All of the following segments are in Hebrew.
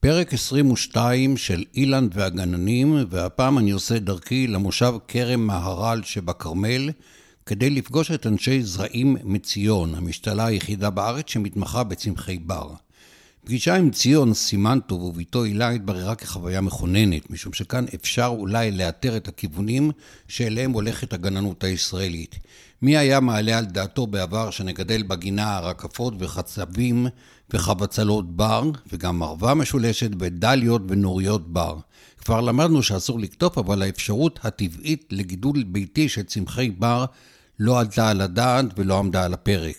פרק 22 של אילן והגננים, והפעם אני עושה דרכי למושב כרם מהר"ל שבכרמל, כדי לפגוש את אנשי זרעים מציון, המשתלה היחידה בארץ שמתמחה בצמחי בר. פגישה עם ציון סימנטוב וביתו הילה התבררה כחוויה מכוננת, משום שכאן אפשר אולי לאתר את הכיוונים שאליהם הולכת הגננות הישראלית. מי היה מעלה על דעתו בעבר שנגדל בגינה רקפות וחצבים וחבצלות בר, וגם מרווה משולשת בדליות ונוריות בר. כבר למדנו שאסור לקטוף, אבל האפשרות הטבעית לגידול ביתי של צמחי בר לא עלתה על הדעת ולא עמדה על הפרק.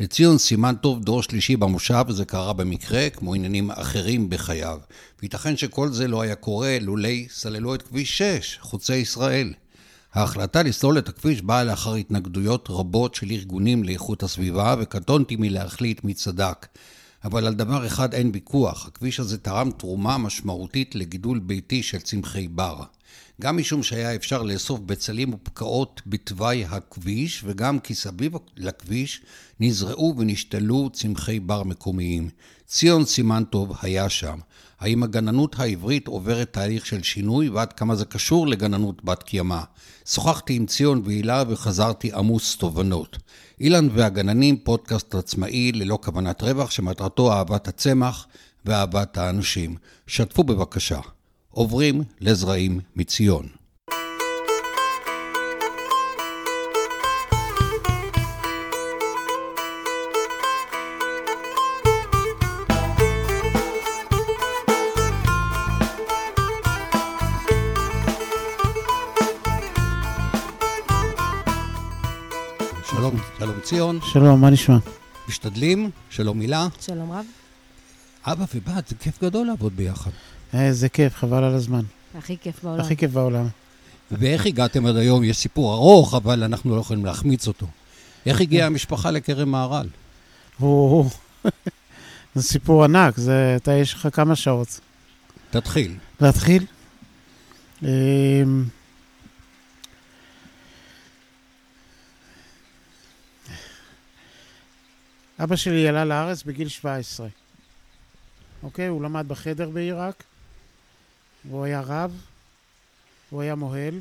לציון סימן טוב דור שלישי במושב, וזה קרה במקרה, כמו עניינים אחרים בחייו. וייתכן שכל זה לא היה קורה לולי סללו את כביש 6, חוצי ישראל. ההחלטה לסלול את הכביש באה לאחר התנגדויות רבות של ארגונים לאיכות הסביבה, וקטונתי מלהחליט מי צדק. אבל על דבר אחד אין ויכוח, הכביש הזה תרם תרומה משמעותית לגידול ביתי של צמחי בר. גם משום שהיה אפשר לאסוף בצלים ופקעות בתוואי הכביש, וגם כי סביב לכביש נזרעו ונשתלו צמחי בר מקומיים. ציון סימן טוב היה שם. האם הגננות העברית עוברת תהליך של שינוי ועד כמה זה קשור לגננות בת קיימא? שוחחתי עם ציון והילה וחזרתי עמוס תובנות. אילן והגננים, פודקאסט עצמאי ללא כוונת רווח שמטרתו אהבת הצמח ואהבת האנשים. שתפו בבקשה. עוברים לזרעים מציון. שלום, שלום ציון. שלום, מה נשמע? משתדלים, שלום מילה. שלום רב. אבא ובת, זה כיף גדול לעבוד ביחד. איזה כיף, חבל על הזמן. הכי כיף בעולם. הכי כיף בעולם. ואיך הגעתם עד היום? יש סיפור ארוך, אבל אנחנו לא יכולים להחמיץ אותו. איך הגיעה המשפחה לכרם מהר"ל? זה סיפור ענק, זה... אתה, יש לך כמה שעות. תתחיל. להתחיל? אמ, אבא שלי עלה לארץ בגיל 17. אוקיי? הוא למד בחדר בעיראק, והוא היה רב, הוא היה מוהל,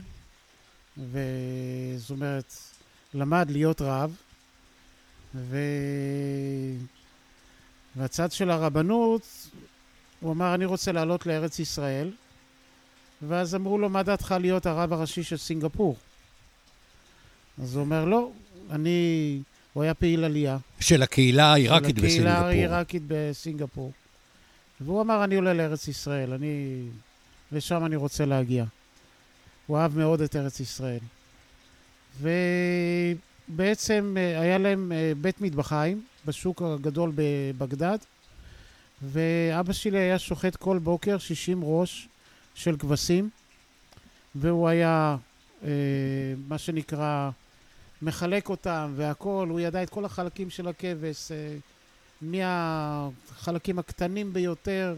וזאת אומרת, למד להיות רב, ו... והצד של הרבנות, הוא אמר, אני רוצה לעלות לארץ ישראל, ואז אמרו לו, מה דעתך להיות הרב הראשי של סינגפור? אז הוא אומר, לא, אני... הוא היה פעיל עלייה. של הקהילה העיראקית של הקהילה בסינגפור. העיראקית בסינגפור. והוא אמר, אני עולה לארץ ישראל, אני... לשם אני רוצה להגיע. הוא אהב מאוד את ארץ ישראל. ובעצם אה, היה להם אה, בית מטבחיים בשוק הגדול בבגדד, ואבא שלי היה שוחט כל בוקר 60 ראש של כבשים, והוא היה, אה, מה שנקרא, מחלק אותם והכול, הוא ידע את כל החלקים של הכבש, מהחלקים הקטנים ביותר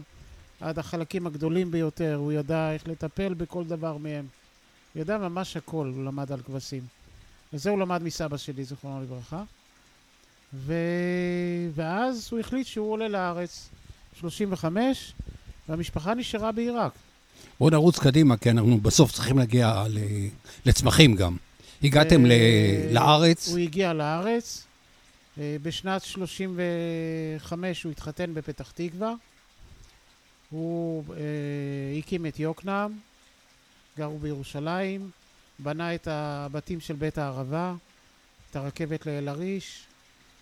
עד החלקים הגדולים ביותר, הוא ידע איך לטפל בכל דבר מהם. הוא ידע ממש הכל, הוא למד על כבשים. וזה הוא למד מסבא שלי, זיכרונו לברכה. ו... ואז הוא החליט שהוא עולה לארץ, 35, והמשפחה נשארה בעיראק. בואו נרוץ קדימה, כי אנחנו בסוף צריכים להגיע ל... לצמחים גם. הגעתם ל... אה, לארץ, הוא הגיע לארץ. אה, בשנת 35 הוא התחתן בפתח תקווה. הוא אה, הקים את יוקנעם, גרו בירושלים, בנה את הבתים של בית הערבה, את הרכבת לאל-עריש,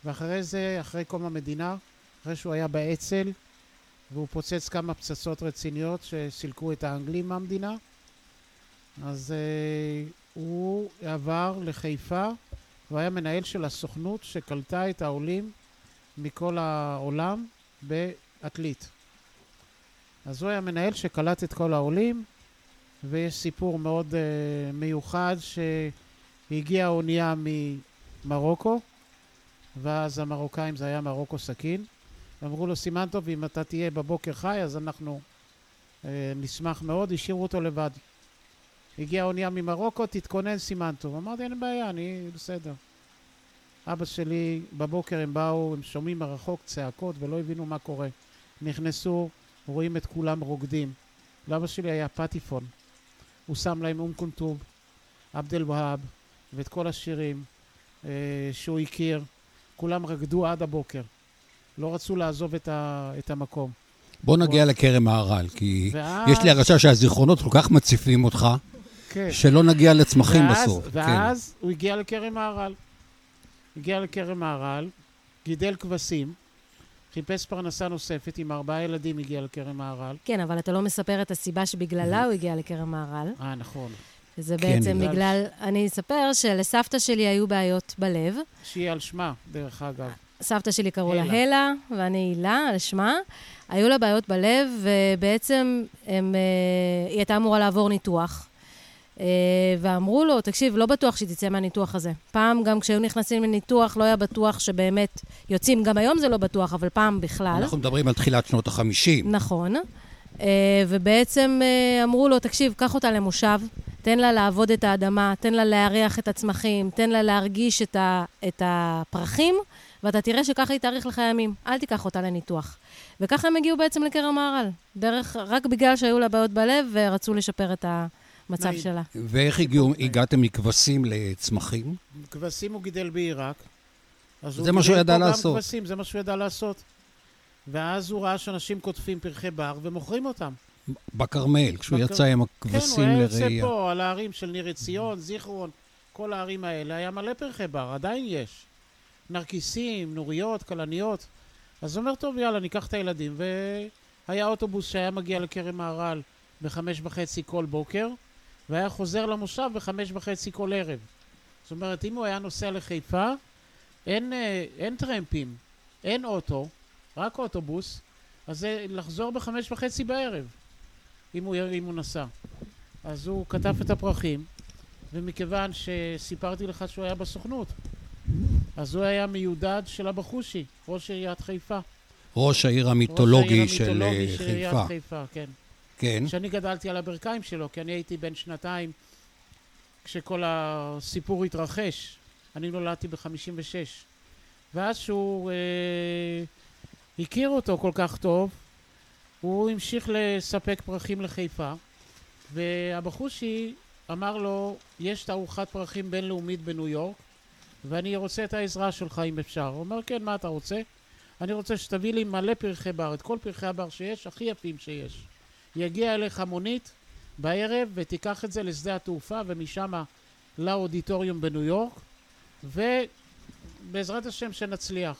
ואחרי זה, אחרי קום המדינה, אחרי שהוא היה באצ"ל, והוא פוצץ כמה פצצות רציניות שסילקו את האנגלים מהמדינה, אז אה, הוא עבר לחיפה, והוא היה מנהל של הסוכנות שקלטה את העולים מכל העולם בעתלית. אז הוא היה מנהל שקלט את כל העולים, ויש סיפור מאוד uh, מיוחד שהגיעה האונייה ממרוקו, ואז המרוקאים זה היה מרוקו סכין, ואמרו לו, סימן טוב, אם אתה תהיה בבוקר חי, אז אנחנו uh, נשמח מאוד, השאירו אותו לבד. הגיעה האונייה ממרוקו, תתכונן סימן טוב. אמרתי, אין בעיה, אני בסדר. אבא שלי, בבוקר הם באו, הם שומעים מרחוק צעקות ולא הבינו מה קורה. נכנסו, רואים את כולם רוקדים. לאבא שלי היה פטיפון. הוא שם להם אום קונטוב, עבד אל והאב, ואת כל השירים אה, שהוא הכיר. כולם רקדו עד הבוקר. לא רצו לעזוב את, ה, את המקום. בוא נגיע בוא. לכרם מהר"ל, כי ואז, יש לי הרגשה שהזיכרונות כל כך מציפים אותך, כן. שלא נגיע לצמחים ואז, בסוף. כן. ואז הוא הגיע לכרם מהר"ל. הגיע לכרם מהר"ל, גידל כבשים, חיפש פרנסה נוספת, עם ארבעה ילדים הגיע לכרם מהר"ל. כן, אבל אתה לא מספר את הסיבה שבגללה הוא הגיע לכרם מהר"ל. אה, נכון. זה כן, בעצם בגלל- בגלל... אני אספר שלסבתא שלי היו בעיות בלב. שהיא על שמה, דרך אגב. סבתא שלי קראו לה הלה. ואני הילה, על שמה. היו לה בעיות בלב, ובעצם הם, אה, היא הייתה אמורה לעבור ניתוח. אה, ואמרו לו, תקשיב, לא בטוח שהיא תצא מהניתוח הזה. פעם, גם כשהיו נכנסים לניתוח, לא היה בטוח שבאמת יוצאים. גם היום זה לא בטוח, אבל פעם בכלל. אנחנו מדברים על תחילת שנות החמישים. נכון. אה, ובעצם אה, אמרו לו, תקשיב, קח אותה למושב, תן לה לעבוד את האדמה, תן לה להריח את הצמחים, תן לה להרגיש את, ה, את הפרחים, ואתה תראה שככה היא תאריך לך ימים. אל תיקח אותה לניתוח. וככה הם הגיעו בעצם לכרם מהר"ל. דרך, רק בגלל שהיו לה בעיות בלב ורצו לשפר את המצב נעים. שלה. ואיך הגיעו, הגעתם מכבשים לצמחים? כבשים הוא גידל בעיראק. זה מה שהוא ידע לעשות. כבשים, זה מה שהוא ידע לעשות. ואז הוא ראה שאנשים קוטפים פרחי בר ומוכרים אותם. בכרמל, כשהוא בכ- יצא עם כן, הכבשים הוא היה יוצא לראייה. פה, על הערים של ניר עציון, זיכרון, כל הערים האלה, היה מלא פרחי בר, עדיין יש. נרקיסים, נוריות, כלניות. אז הוא אומר, טוב, יאללה, ניקח את הילדים. והיה אוטובוס שהיה מגיע לכרם מהר"ל בחמש וחצי כל בוקר, והיה חוזר למושב בחמש וחצי כל ערב. זאת אומרת, אם הוא היה נוסע לחיפה, אין, אה, אין טרמפים, אין אוטו, רק אוטובוס, אז זה לחזור בחמש וחצי בערב, אם הוא, אם הוא נסע. אז הוא כתב את הפרחים, ומכיוון שסיפרתי לך שהוא היה בסוכנות, אז הוא היה מיודד של אבא חושי, ראש עיריית חיפה. ראש העיר ראש המיתולוגי העיר של המיתולוגי אה, של חיפה. חיפה, כן. כן. שאני גדלתי על הברכיים שלו, כי אני הייתי בן שנתיים כשכל הסיפור התרחש. אני נולדתי ב-56. ואז שהוא אה, הכיר אותו כל כך טוב, הוא המשיך לספק פרחים לחיפה, והבחושי אמר לו, יש תערוכת פרחים בינלאומית בניו יורק, ואני רוצה את העזרה שלך אם אפשר. הוא אומר, כן, מה אתה רוצה? אני רוצה שתביא לי מלא פרחי בר, את כל פרחי הבר שיש, הכי יפים שיש. יגיע אליך מונית בערב ותיקח את זה לשדה התעופה ומשם לאודיטוריום בניו יורק ובעזרת השם שנצליח.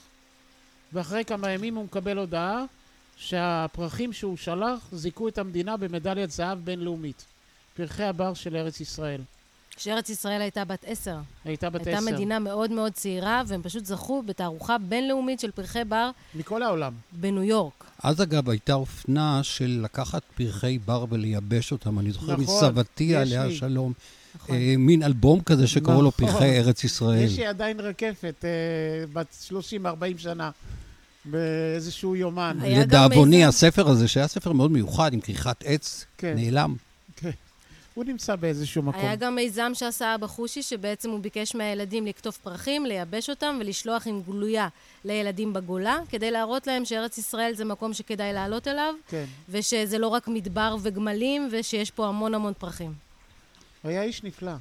ואחרי כמה ימים הוא מקבל הודעה שהפרחים שהוא שלח זיכו את המדינה במדליית זהב בינלאומית. פרחי הבר של ארץ ישראל. כשארץ ישראל הייתה בת עשר. הייתה בת הייתה עשר. מדינה מאוד מאוד צעירה, והם פשוט זכו בתערוכה בינלאומית של פרחי בר מכל העולם. בניו יורק. אז אגב הייתה אופנה של לקחת פרחי בר ולייבש אותם. אני זוכר נכון, מסבתי עליה לי. שלום. נכון. אה, מין אלבום כזה שקראו לו נכון. פרחי ארץ ישראל. יש לי עדיין רקפת אה, בת 30-40 שנה באיזשהו יומן. לדאבוני, הספר הזה, שהיה ספר מאוד מיוחד עם כריכת עץ, כן. נעלם. הוא נמצא באיזשהו מקום. היה גם מיזם שעשה אבא חושי, שבעצם הוא ביקש מהילדים לקטוף פרחים, לייבש אותם ולשלוח עם גלויה לילדים בגולה, כדי להראות להם שארץ ישראל זה מקום שכדאי לעלות אליו, כן. ושזה לא רק מדבר וגמלים, ושיש פה המון המון פרחים. הוא היה איש נפלא.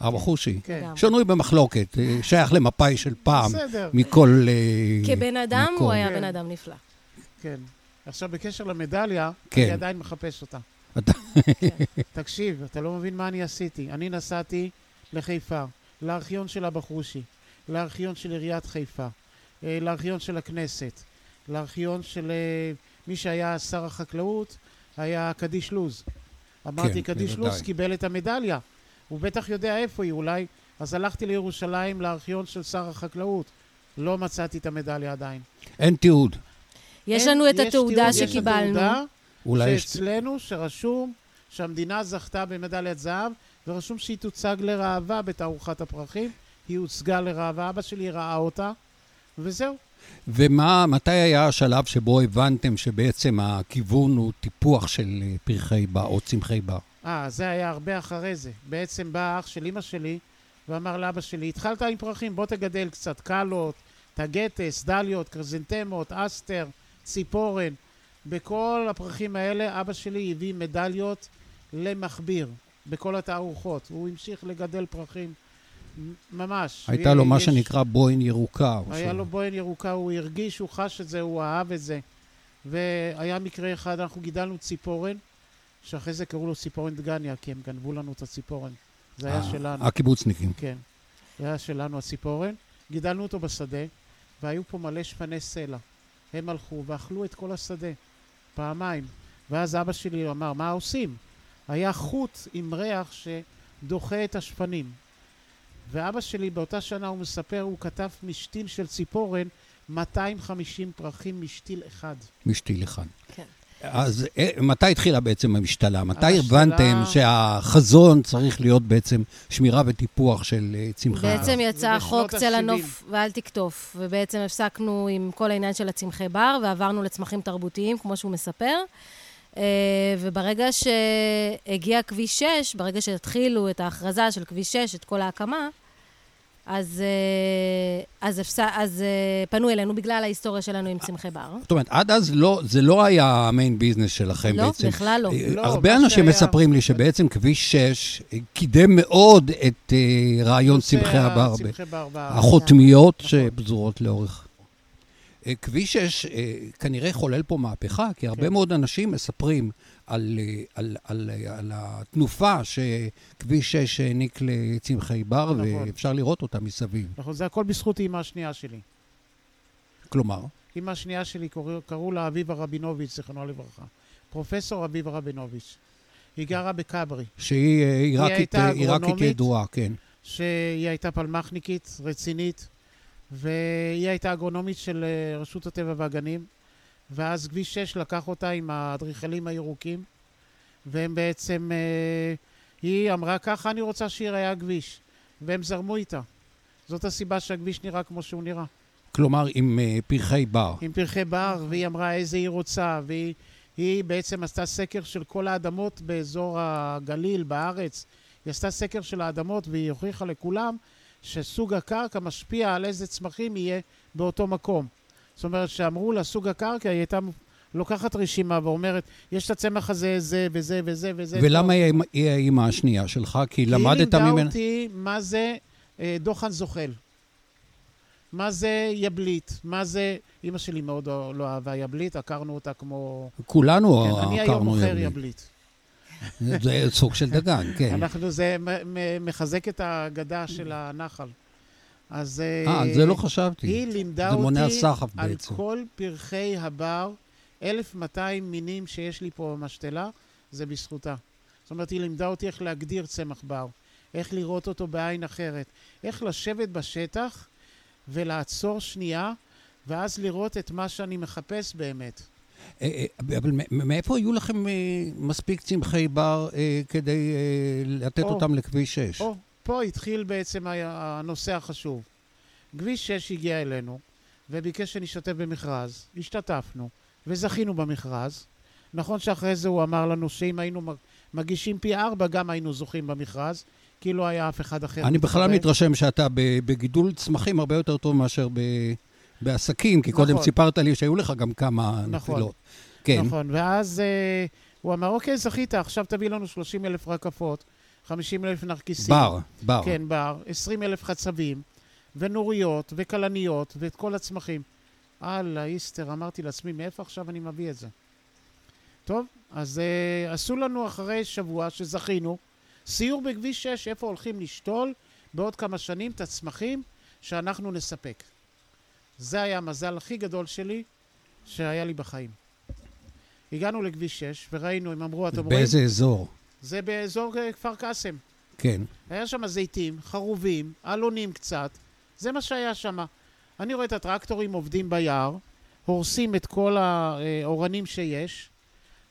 אבא חושי. כן. שנוי במחלוקת, אה, שייך למפאי של פעם, בסדר. מכל אה, כבן אדם, מקום. הוא היה כן. בן אדם נפלא. כן. עכשיו, בקשר למדליה, כן. אני עדיין מחפש אותה. אתה- תקשיב, אתה לא מבין מה אני עשיתי. אני נסעתי לחיפה, לארכיון של אבא חושי, לארכיון של עיריית חיפה, אה, לארכיון של הכנסת, לארכיון של אה, מי שהיה שר החקלאות, היה קדיש לוז. אמרתי, קדיש בוודאי. לוז קיבל את המדליה. הוא בטח יודע איפה היא, אולי... אז הלכתי לירושלים, לארכיון של שר החקלאות. לא מצאתי את המדליה עדיין. אין תיעוד. יש לנו את התעודה תיעוד, יש שקיבלנו. התעודה אולי יש... שאצלנו, שרשום שהמדינה זכתה במדליית זהב, ורשום שהיא תוצג לראווה בתערוכת הפרחים. היא הוצגה לראווה, אבא שלי ראה אותה, וזהו. ומה, מתי היה השלב שבו הבנתם שבעצם הכיוון הוא טיפוח של אה, פרחי בר או צמחי בר? אה, זה היה הרבה אחרי זה. בעצם בא אח של אמא שלי ואמר לאבא שלי, התחלת עם פרחים, בוא תגדל קצת קלות, טגטס, דליות, קרזנטמות, אסטר, ציפורן. בכל הפרחים האלה אבא שלי הביא מדליות למכביר, בכל התערוכות. הוא המשיך לגדל פרחים, ממש. הייתה לו מה יש- שנקרא בוין ירוקה. היה ש- לו בוהן ירוקה, הוא הרגיש, הוא חש את זה, הוא אהב את זה. והיה מקרה אחד, אנחנו גידלנו ציפורן, שאחרי זה קראו לו ציפורן דגניה, כי הם גנבו לנו את הציפורן. זה היה אה, שלנו. הקיבוצניקים. כן. זה היה שלנו הציפורן. גידלנו אותו בשדה, והיו פה מלא שפני סלע. הם הלכו ואכלו את כל השדה, פעמיים. ואז אבא שלי אמר, מה עושים? היה חוט עם ריח שדוחה את השפנים. ואבא שלי באותה שנה, הוא מספר, הוא כתב משתיל של ציפורן, 250 פרחים משתיל אחד. משתיל אחד. כן. אז אה, מתי התחילה בעצם המשתלה? מתי המשתלה- הבנתם שהחזון צריך להיות בעצם שמירה וטיפוח של אה, צמחי בעצם הבר? יצא זה החוק בשנות צא ה- לנוף ואל תקטוף, ובעצם הפסקנו עם כל העניין של הצמחי בר, ועברנו לצמחים תרבותיים, כמו שהוא מספר. אה, וברגע שהגיע כביש 6, ברגע שהתחילו את ההכרזה של כביש 6, את כל ההקמה, אז, אה, אז, הפס... אז אה, פנו אלינו בגלל ההיסטוריה שלנו עם צמחי בר. זאת אומרת, עד אז לא, זה לא היה המיין ביזנס שלכם לא, בעצם. בכלל לא. אה, לא, הרבה מה אנשים שהיה- מספרים לי שבעצם כביש 6 קידם מאוד את רעיון צמחי הבר. החותמיות נכון. שפזורות לאורך. כביש 6 אה, כנראה חולל פה מהפכה, כי הרבה כן. מאוד אנשים מספרים על, אה, על, על, אה, על התנופה שכביש 6 העניק לצמחי בר, נכון. ואפשר לראות אותה מסביב. נכון, זה הכל בזכות אימא השנייה שלי. כלומר, אימא השנייה שלי, קראו, קראו לה אביבה רבינוביץ', זיכרונו לברכה. פרופסור אביבה רבינוביץ'. היא גרה בכברי, שהיא אה, עיראקית. ידועה, כן. שהיא הייתה פלמחניקית, רצינית, והיא הייתה אגרונומית של רשות הטבע והגנים, ואז כביש 6 לקח אותה עם האדריכלים הירוקים, והם בעצם, אה, היא אמרה ככה אני רוצה שייראה הכביש, והם זרמו איתה. זאת הסיבה שהכביש נראה כמו שהוא נראה. כלומר, עם אה, פרחי בר. עם פרחי בר, והיא אמרה איזה היא רוצה, והיא היא בעצם עשתה סקר של כל האדמות באזור הגליל, בארץ. היא עשתה סקר של האדמות והיא הוכיחה לכולם שסוג הקרקע משפיע על איזה צמחים יהיה באותו מקום. זאת אומרת, שאמרו לה סוג הקרקע, היא הייתה לוקחת רשימה ואומרת, יש את הצמח הזה, זה וזה וזה וזה. ולמה טוב." היא האימא השנייה שלך? כי למדת היא לימדה ממנה... אותי מה זה אה, דוחן זוחל. מה זה יבלית, מה זה... אימא שלי מאוד לא לא אהבה יבלית, עקרנו אותה כמו... כולנו כן, אני היום עקרנו מוכר יבלית. יבלית. זה סוג של דגן, כן. אנחנו, זה מחזק את האגדה של הנחל. אז... אה, זה לא חשבתי. היא לימדה זה מונע אותי סחף על בעצם. כל פרחי הבר, 1,200 מינים שיש לי פה במשתלה, זה בזכותה. זאת אומרת, היא לימדה אותי איך להגדיר צמח בר, איך לראות אותו בעין אחרת, איך לשבת בשטח ולעצור שנייה, ואז לראות את מה שאני מחפש באמת. אה, אה, אבל מאיפה היו לכם אה, מספיק צמחי בר אה, כדי אה, לתת או. אותם לכביש 6? או, פה התחיל בעצם הנושא החשוב. כביש 6 הגיע אלינו וביקש שנשתתף במכרז, השתתפנו וזכינו במכרז. נכון שאחרי זה הוא אמר לנו שאם היינו מגישים פי ארבע גם היינו זוכים במכרז, כי לא היה אף אחד אחר. אני בכלל. מתרשם שאתה בגידול צמחים הרבה יותר טוב מאשר ב- בעסקים, כי קודם נכון. סיפרת לי שהיו לך גם כמה נכון. נפילות. כן, נכון, ואז אה, הוא אמר, אוקיי, זכית, עכשיו תביא לנו 30 אלף רקפות, 50 אלף נרקיסים. בר, בר. כן, בר, 20 אלף חצבים, ונוריות, וכלניות, ואת כל הצמחים. אללה, איסטר, אמרתי לעצמי, מאיפה עכשיו אני מביא את זה? טוב, אז uh, עשו לנו אחרי שבוע שזכינו, סיור בכביש 6, איפה הולכים לשתול בעוד כמה שנים את הצמחים שאנחנו נספק. זה היה המזל הכי גדול שלי שהיה לי בחיים. הגענו לכביש 6 וראינו, הם אמרו, אתם רואים? באיזה אזור? זה באזור אה, כפר קאסם. כן. היה שם זיתים, חרובים, אלונים קצת, זה מה שהיה שם. אני רואה את הטרקטורים עובדים ביער, הורסים את כל האורנים שיש,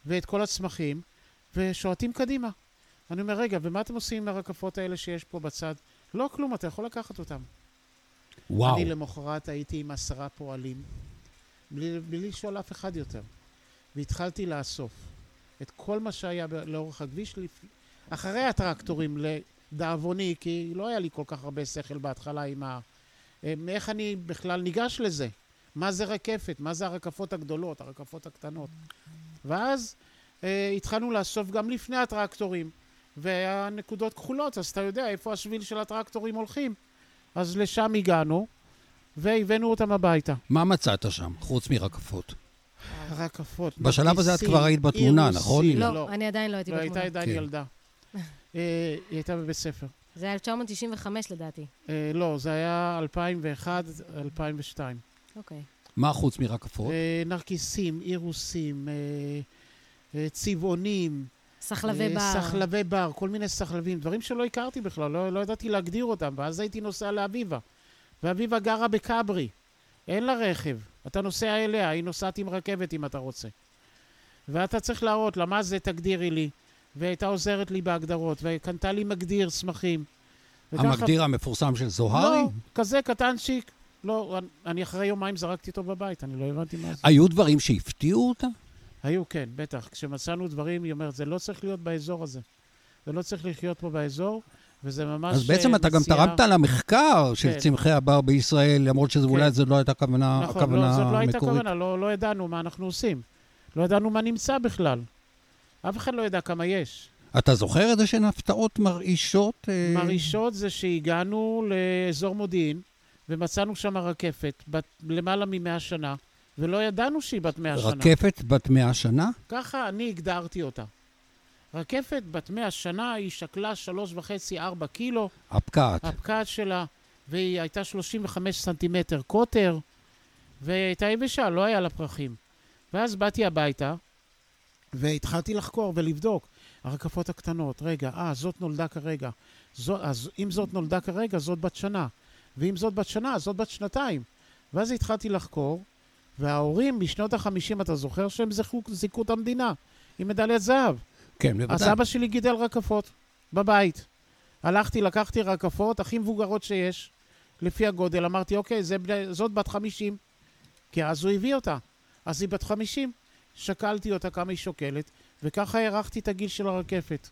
ואת כל הצמחים, ושועטים קדימה. אני אומר, רגע, ומה אתם עושים עם הרקפות האלה שיש פה בצד? לא כלום, אתה יכול לקחת אותם. וואו. אני למחרת הייתי עם עשרה פועלים, בלי, בלי לשאול אף אחד יותר. והתחלתי לאסוף את כל מה שהיה לאורך הכביש, לפ- אחרי הטרקטורים, לדאבוני, כי לא היה לי כל כך הרבה שכל בהתחלה עם ה... איך אני בכלל ניגש לזה? מה זה רקפת, מה זה הרקפות הגדולות, הרקפות הקטנות. ואז אה, התחלנו לאסוף גם לפני הטרקטורים, והנקודות כחולות, אז אתה יודע איפה השביל של הטרקטורים הולכים. אז לשם הגענו, והבאנו אותם הביתה. מה מצאת שם, חוץ מרקפות? רקפות, בשלב הזה את כבר היית בתמונה. נכון? לא, לא, אני עדיין לא הייתי לא, בתמונה. הייתה עדיין כן. ילדה. אה, היא הייתה בבית ספר. זה היה 1995 לדעתי. אה, לא, זה היה 2001, 2002. אוקיי. מה חוץ מרקפות? אה, נרקיסים, אירוסים, צבעונים, סחלבי בר. סחלבי בר, כל מיני סחלבים, דברים שלא הכרתי בכלל, לא, לא ידעתי להגדיר אותם, ואז הייתי נוסע לאביבה. ואביבה גרה בכברי, אין לה רכב, אתה נוסע אליה, היא נוסעת עם רכבת אם אתה רוצה. ואתה צריך להראות לה מה זה תגדירי לי, והייתה עוזרת לי בהגדרות, וקנתה לי מגדיר צמחים. וככה- המגדיר המפורסם של זוהרי? לא, כזה קטנצ'יק. לא, אני אחרי יומיים זרקתי אותו בבית, אני לא הבנתי מה זה. היו דברים שהפתיעו אותה? היו, כן, בטח. כשמצאנו דברים, היא אומרת, זה לא צריך להיות באזור הזה. זה לא צריך לחיות פה באזור, וזה ממש אז בעצם אה, אתה גם תרמת למחקר של כן. צמחי הבר בישראל, למרות שאולי כן. זו לא הייתה כוונה נכון, הכוונה לא, זאת לא הייתה המקורית. כוונה, לא, לא ידענו מה אנחנו עושים. לא ידענו מה נמצא בכלל. אף אחד לא ידע כמה יש. אתה זוכר איזה שהן הפתעות מרעישות? אה, מרעישות זה שהגענו לאזור מודיעין, ומצאנו שם רקפת, בת למעלה ממאה שנה, ולא ידענו שהיא בת מאה שנה. רקפת בת מאה שנה? ככה אני הגדרתי אותה. רקפת בת מאה שנה, היא שקלה שלוש וחצי, ארבע קילו, הפקעת. הפקעת שלה, והיא הייתה 35 סנטימטר קוטר, והיא הייתה יבשה, לא היה לה פרחים. ואז באתי הביתה, והתחלתי לחקור ולבדוק. הרקפות הקטנות, רגע, אה, זאת נולדה כרגע. זו, אז אם זאת נולדה כרגע, זאת בת שנה. ואם זאת בת שנה, זאת בת שנתיים. ואז התחלתי לחקור, וההורים משנות ה-50, אתה זוכר שהם זכו, זיכו את המדינה עם מדליית זהב. כן, אז בוודאי. אבא שלי גידל רקפות בבית. הלכתי, לקחתי רקפות הכי מבוגרות שיש, לפי הגודל, אמרתי, אוקיי, זה, זאת בת 50, כי אז הוא הביא אותה. אז היא בת 50. שקלתי אותה כמה היא שוקלת, וככה הערכתי את הגיל של הרקפת.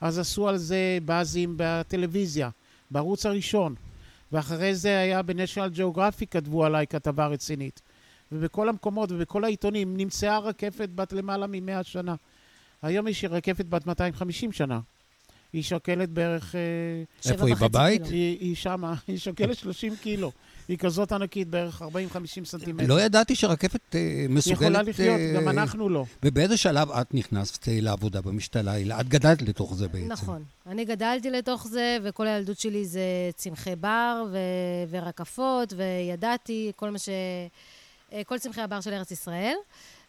אז עשו על זה באזים בטלוויזיה, בערוץ הראשון, ואחרי זה היה בניישנל ג'אוגרפי כתבו עליי כתבה רצינית. ובכל המקומות ובכל העיתונים נמצאה רקפת בת למעלה מ-100 שנה. היום יש רקפת בת 250 שנה. היא שוקלת בערך... אה, איפה היא, בבית? היא, היא שמה, היא שוקלת 30 קילו. היא כזאת ענקית, בערך 40-50 סנטימטר. לא ידעתי שרקפת אה, היא מסוגלת... יכולה לחיות, אה, גם אנחנו לא. ובאיזה שלב את נכנסת אה, לעבודה במשתלה? את גדלת לתוך זה בעצם. נכון. אני גדלתי לתוך זה, וכל הילדות שלי זה צמחי בר ו- ורקפות, וידעתי כל מה ש... כל צמחי הבר של ארץ ישראל.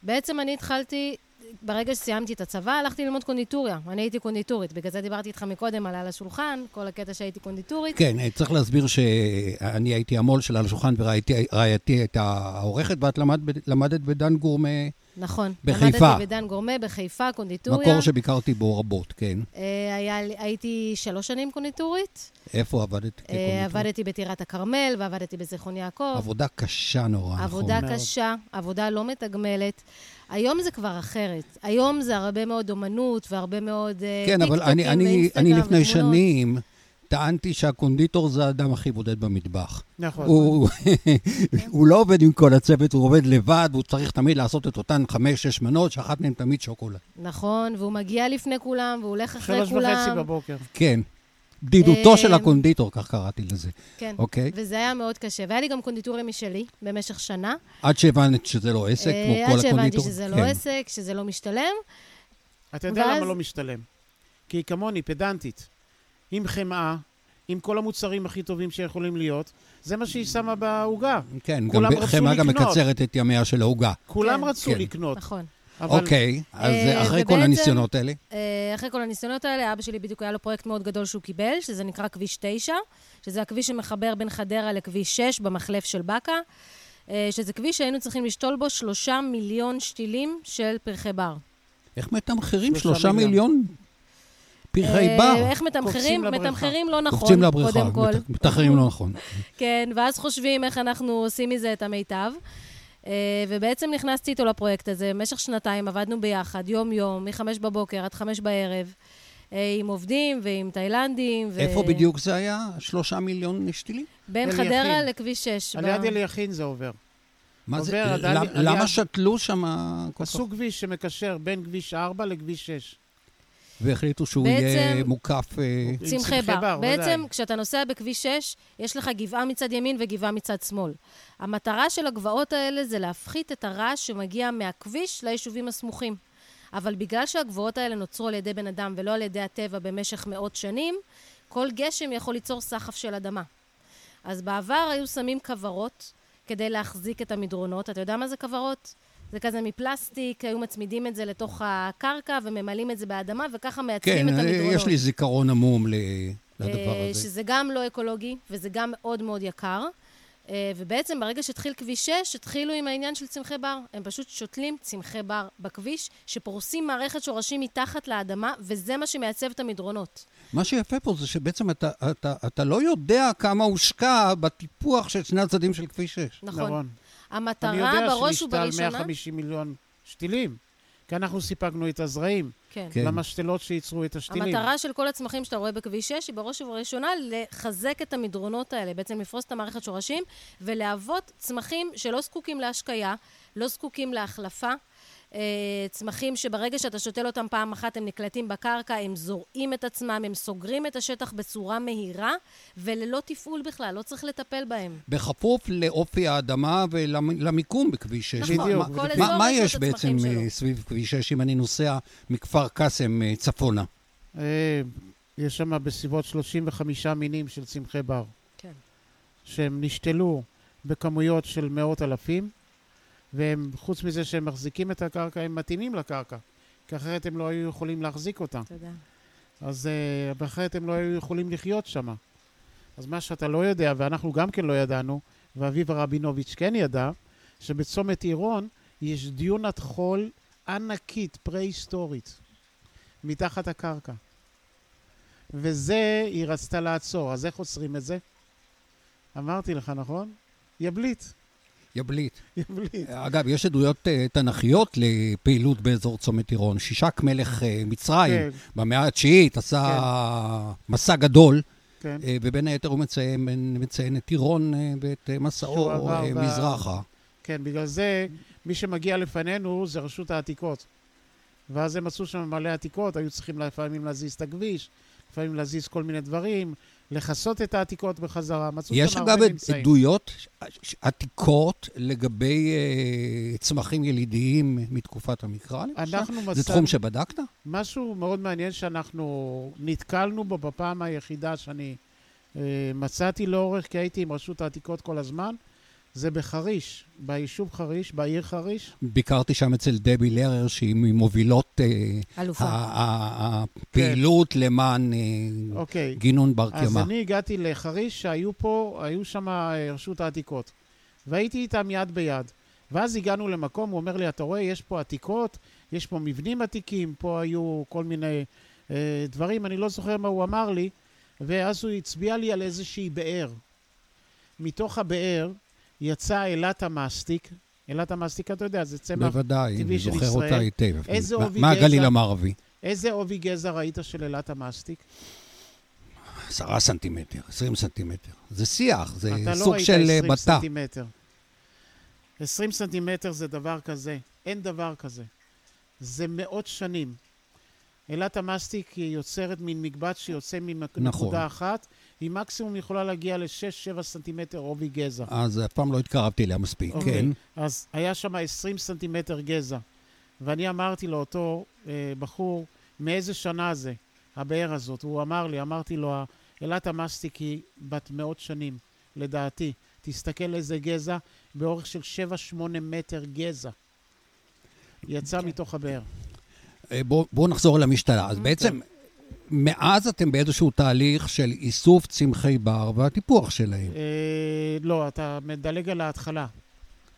בעצם אני התחלתי, ברגע שסיימתי את הצבא, הלכתי ללמוד קונדיטוריה. אני הייתי קונדיטורית, בגלל זה דיברתי איתך מקודם על על השולחן, כל הקטע שהייתי קונדיטורית. כן, אה, צריך להסביר שאני הייתי המו"ל שלה על השולחן ורעייתי הייתה העורכת, ואת למד, למדת בדן גורמה, נכון. בחיפה. למדתי בדן גורמה, בחיפה, קונדיטוריה. מקור שביקרתי בו רבות, כן. אה, היה, הייתי שלוש שנים קונדיטורית. איפה עבדת אה, כקונדיטורית? עבדתי בטירת הכרמל ועבדתי בזיכרון יעקב. עבודה קשה נורא, נכון. עבודה. קשה, עבודה לא מתגמלת. היום זה כבר אחרת. היום זה הרבה מאוד אומנות והרבה מאוד אה, כן, אבל אני, אני, אני לפני ותמונות. שנים טענתי שהקונדיטור זה האדם הכי בודד במטבח. נכון. הוא, הוא לא עובד עם כל הצוות, הוא עובד לבד, והוא צריך תמיד לעשות את אותן חמש-שש מנות, שאחת מהן תמיד שוקולד. נכון, והוא מגיע לפני כולם, והוא הולך אחרי שלוש כולם. וחצי בבוקר. כן. בדידותו של הקונדיטור, כך קראתי לזה. כן. אוקיי? וזה היה מאוד קשה. והיה לי גם קונדיטוריה משלי במשך שנה. עד שהבנת שזה לא עסק, אה, כמו כל עד שהבנתי הקונדיטור. שזה לא כן. עסק, שזה לא משתלם. אתה יודע ואז- למה לא משתלם? כי היא כמוני, פדנטית. עם חמאה, עם כל המוצרים הכי טובים שיכולים להיות, זה מה שהיא שמה בעוגה. כן, חמאה גם. מקצרת את ימיה של העוגה. כולם כן. רצו כן. לקנות. נכון. אבל אוקיי, אז אה, אחרי כל הניסיונות האלה, אה, אחרי כל הניסיונות האלה, אבא שלי בדיוק היה לו פרויקט מאוד גדול שהוא קיבל, שזה נקרא כביש 9, שזה הכביש שמחבר בין חדרה לכביש 6 במחלף של באקה, אה, שזה כביש שהיינו צריכים לשתול בו שלושה מיליון שתילים של פרחי בר. איך מתמחרים שלושה מיליון. מיליון פרחי בר? איך מתמחרים? קופצים לבריכה. מתמחרים לא נכון, קופצים לבריכה, קודם כל. מת- מתמחרים לא נכון. כן, ואז חושבים איך אנחנו עושים מזה את המיטב. אה, ובעצם נכנסתי איתו לפרויקט הזה. במשך שנתיים עבדנו ביחד, יום-יום, מחמש בבוקר עד חמש בערב, אה, עם עובדים ועם תאילנדים. ו- איפה בדיוק זה היה? שלושה מיליון שתילים? בין. חדרה לכביש 6. על יד אליכין זה עובר. מה זה, למה שתלו שם? עשו כביש שמקשר בין כביש 4 לכביש 6. והחליטו שהוא בעצם- יהיה מוקף... אה, צמחי צמחי בר. בר, בעצם, ודאי. כשאתה נוסע בכביש 6, יש לך גבעה מצד ימין וגבעה מצד שמאל. המטרה של הגבעות האלה זה להפחית את הרעש שמגיע מהכביש ליישובים הסמוכים. אבל בגלל שהגבעות האלה נוצרו על ידי בן אדם ולא על ידי הטבע במשך מאות שנים, כל גשם יכול ליצור סחף של אדמה. אז בעבר היו שמים כוורות כדי להחזיק את המדרונות. אתה יודע מה זה כוורות? זה כזה מפלסטיק, היו מצמידים את זה לתוך הקרקע וממלאים את זה באדמה, וככה מייצרים כן, את אה, המדרונות. יש לי זיכרון עמום ל- לדבר אה, הזה. שזה גם לא אקולוגי, וזה גם מאוד מאוד יקר. אה, ובעצם ברגע שהתחיל כביש 6, התחילו עם העניין של צמחי בר. הם פשוט שותלים צמחי בר בכביש, שפורסים מערכת שורשים מתחת לאדמה, וזה מה שמעצב את המדרונות. מה שיפה פה זה שבעצם אתה, אתה, אתה לא יודע כמה הושקע בטיפוח של שני הצדדים של כביש 6. נכון. נכון. המטרה אני יודע בראש שנשתל ובראשונה... 150 מיליון שתילים, כי אנחנו סיפקנו את הזרעים כן. כן. למשתלות שייצרו את השתילים. המטרה של כל הצמחים שאתה רואה בכביש 6 היא בראש ובראשונה לחזק את המדרונות האלה, בעצם לפרוס את המערכת שורשים ולהוות צמחים שלא זקוקים להשקיה, לא זקוקים להחלפה. אה, צמחים שברגע שאתה שותל אותם פעם אחת הם נקלטים בקרקע, הם זורעים את עצמם, הם סוגרים את השטח בצורה מהירה וללא תפעול בכלל, לא צריך לטפל בהם. בכפוף לאופי האדמה ולמיקום בכביש 6. נכון, בדיוק. מה, כל מה- אזור מה יש בעצם שלו. אה, סביב כביש 6 אם אני נוסע מכפר קאסם אה, צפונה? יש שם בסביבות 35 מינים של צמחי בר, כן. שהם נשתלו בכמויות של מאות אלפים, והם, חוץ מזה שהם מחזיקים את הקרקע, הם מתאימים לקרקע, כי אחרת הם לא היו יכולים להחזיק אותה. יודע. אז אה, ואחרת הם לא היו יכולים לחיות שם. אז מה שאתה לא יודע, ואנחנו גם כן לא ידענו, ואביבה רבינוביץ' כן ידע, שבצומת עירון יש דיונת חול ענקית, פרה-היסטורית, מתחת הקרקע. וזה היא רצתה לעצור. אז איך עוצרים את זה? אמרתי לך, נכון? יבליט. יבליט. יבליט. אגב, יש עדויות אה, תנכיות לפעילות באזור צומת עירון. שישק מלך אה, מצרים כן, במאה התשיעית עשה מסע גדול, כן. אה, ובין היתר הוא מציין, מציין את עירון אה, ואת אה, מסעו אה, ב- מזרחה. כן, בגלל זה מי שמגיע לפנינו זה רשות העתיקות. ואז הם עשו שם מלא עתיקות, היו צריכים לפעמים להזיז את הכביש, לפעמים להזיז כל מיני דברים, לכסות את העתיקות בחזרה. מצאו יש אגב. עדויות עתיקות לגבי אה, צמחים ילידיים מתקופת המקרא? אנחנו זה מצאנו תחום שבדקת? משהו מאוד מעניין שאנחנו נתקלנו בו בפעם היחידה שאני אה, מצאתי לאורך, כי הייתי עם רשות העתיקות כל הזמן, זה בחריש, ביישוב חריש, בעיר חריש. ביקרתי שם אצל דבי לרר, שהיא ממובילות אה, הפעילות למען אה, אוקיי. גינון בר אז קיימא. אני הגעתי לחריש, שהיו פה, היו שם אה, רשות העתיקות. והייתי איתם יד ביד. ואז הגענו למקום, הוא אומר לי, אתה רואה, יש פה עתיקות, יש פה מבנים עתיקים, פה היו כל מיני אה, דברים, אני לא זוכר מה הוא אמר לי, ואז הוא הצביע לי על איזושהי באר. מתוך הבאר יצא אלת המסטיק. אלת המסטיק, אתה יודע, זה צמח. בוודאי, אני טבעי של זוכר ישראל. אותה היטב. איזה מה- עובי מהגליל גזע? המערבי. איזה עובי גזע ראית של אלת המסטיק? עשרה סנטימטר, עשרים סנטימטר. זה שיח, זה אתה לא סוג ראית של אה, 20 בתא. סנטימטר. 20 סנטימטר זה דבר כזה. אין דבר כזה. זה מאות שנים. אילת המסטיק היא יוצרת מין מקבץ שיוצא מנקודה נכון. אחת, היא מקסימום יכולה להגיע ל-6-7 סנטימטר עובי גזע. אז אף פעם לא התקרבתי אליה מספיק, אוקיי. כן. אז היה שם 20 סנטימטר גזע. ואני אמרתי לאותו אה, בחור, מאיזה שנה זה, הבאר הזאת? הוא אמר לי, אמרתי לו, אילת המסטיק היא בת מאות שנים, לדעתי. תסתכל איזה גזע, באורך של 7-8 מטר גזע. יצא כן. מתוך הבאר. אה, בואו בוא נחזור למשתלה. אז בעצם, מאז אתם באיזשהו תהליך של איסוף צמחי בר והטיפוח שלהם. אה, לא, אתה מדלג על ההתחלה.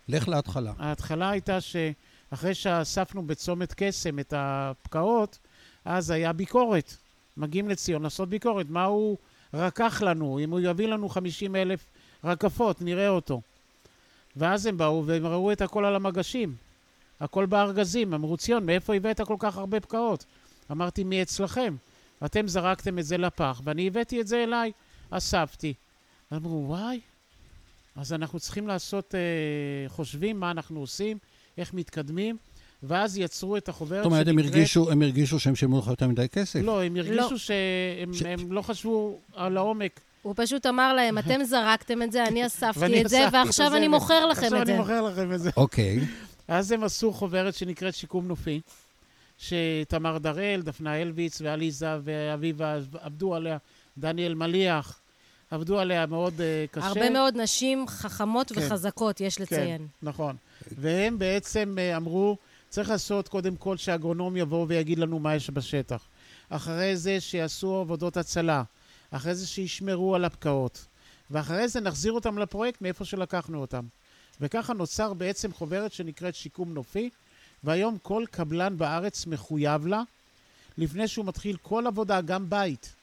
לך להתחלה. ההתחלה הייתה שאחרי שאספנו בצומת קסם את הפקעות, אז היה ביקורת. מגיעים לציון לעשות ביקורת. מה הוא רקח לנו? אם הוא יביא לנו 50 אלף רקפות, נראה אותו. ואז הם באו והם ראו את הכל על המגשים. הכל בארגזים. אמרו, ציון, מאיפה הבאת כל כך הרבה פקעות? אמרתי, מי אצלכם? אתם זרקתם את זה לפח, ואני הבאתי את זה אליי. אספתי. אמרו, וואי. אז אנחנו צריכים לעשות, אה, חושבים מה אנחנו עושים, איך מתקדמים, ואז יצרו את החוברת זאת אומרת, הם הרגישו, הם הרגישו שהם שילמו לך יותר מדי כסף. לא, הם הרגישו לא. שהם ש- הם לא חשבו על העומק. הוא פשוט אמר להם, אתם זרקתם את זה, אני אספתי את זה, ועכשיו אני מוכר לכם עכשיו את זה. אני מוכר לכם את זה. אוקיי. אז הם עשו חוברת שנקראת שיקום נופי, שתמר דראל, דפנה אלביץ ועליזה ואביבה עבדו עליה, דניאל מליח, עבדו עליה מאוד אה, קשה. הרבה מאוד נשים חכמות כן. וחזקות, יש כן, לציין. נכון. והם בעצם אה, אמרו, צריך לעשות קודם כל שהאגרונום יבוא ויגיד לנו מה יש בשטח. אחרי זה שיעשו עבודות הצלה. אחרי זה שישמרו על הפקעות. ואחרי זה נחזיר אותם לפרויקט מאיפה שלקחנו אותם. וככה נוצר בעצם חוברת שנקראת שיקום נופי, והיום כל קבלן בארץ מחויב לה, לפני שהוא מתחיל כל עבודה, גם בית.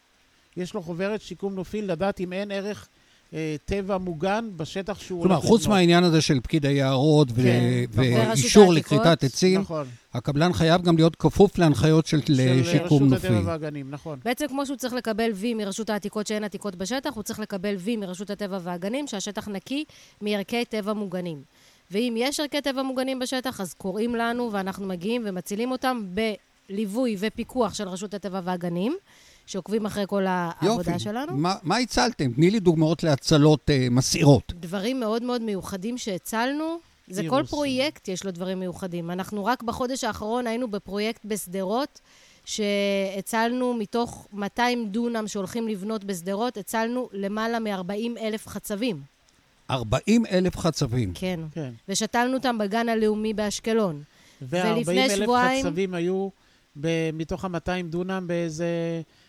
יש לו חוברת שיקום נופי לדעת אם אין ערך אה, טבע מוגן בשטח שהוא כלומר, חוץ לבנות. מהעניין הזה של פקיד היערות ו- כן, נכון. ואישור לכריתת. עצים, נכון. הקבלן חייב גם להיות כפוף להנחיות של של שיקום רשות נופי. הטבע והגנים, נכון. בעצם כמו שהוא צריך לקבל וי מרשות העתיקות שאין עתיקות בשטח, הוא צריך לקבל וי מרשות הטבע והגנים שהשטח נקי מערכי טבע מוגנים. ואם יש ערכי טבע מוגנים בשטח, אז קוראים לנו ואנחנו מגיעים ומצילים אותם בליווי ופיקוח של רשות הטבע והגנים, שעוקבים אחרי כל העבודה יופי. שלנו. מה, מה הצלתם? תני לי דוגמאות להצלות אה, מסעירות. דברים מאוד מאוד מיוחדים שהצלנו. זה כל אירוס. פרויקט יש לו דברים מיוחדים. אנחנו רק בחודש האחרון היינו בפרויקט בשדרות, שהצלנו מתוך 200 דונם שהולכים לבנות בשדרות, הצלנו למעלה מ-40 אלף חצבים. 40 אלף חצבים. כן. כן. ושתלנו אותם בגן הלאומי באשקלון. ו-40 ולפני אלף שבועיים- חצבים היו ב- מתוך ה-200 דונם באיזה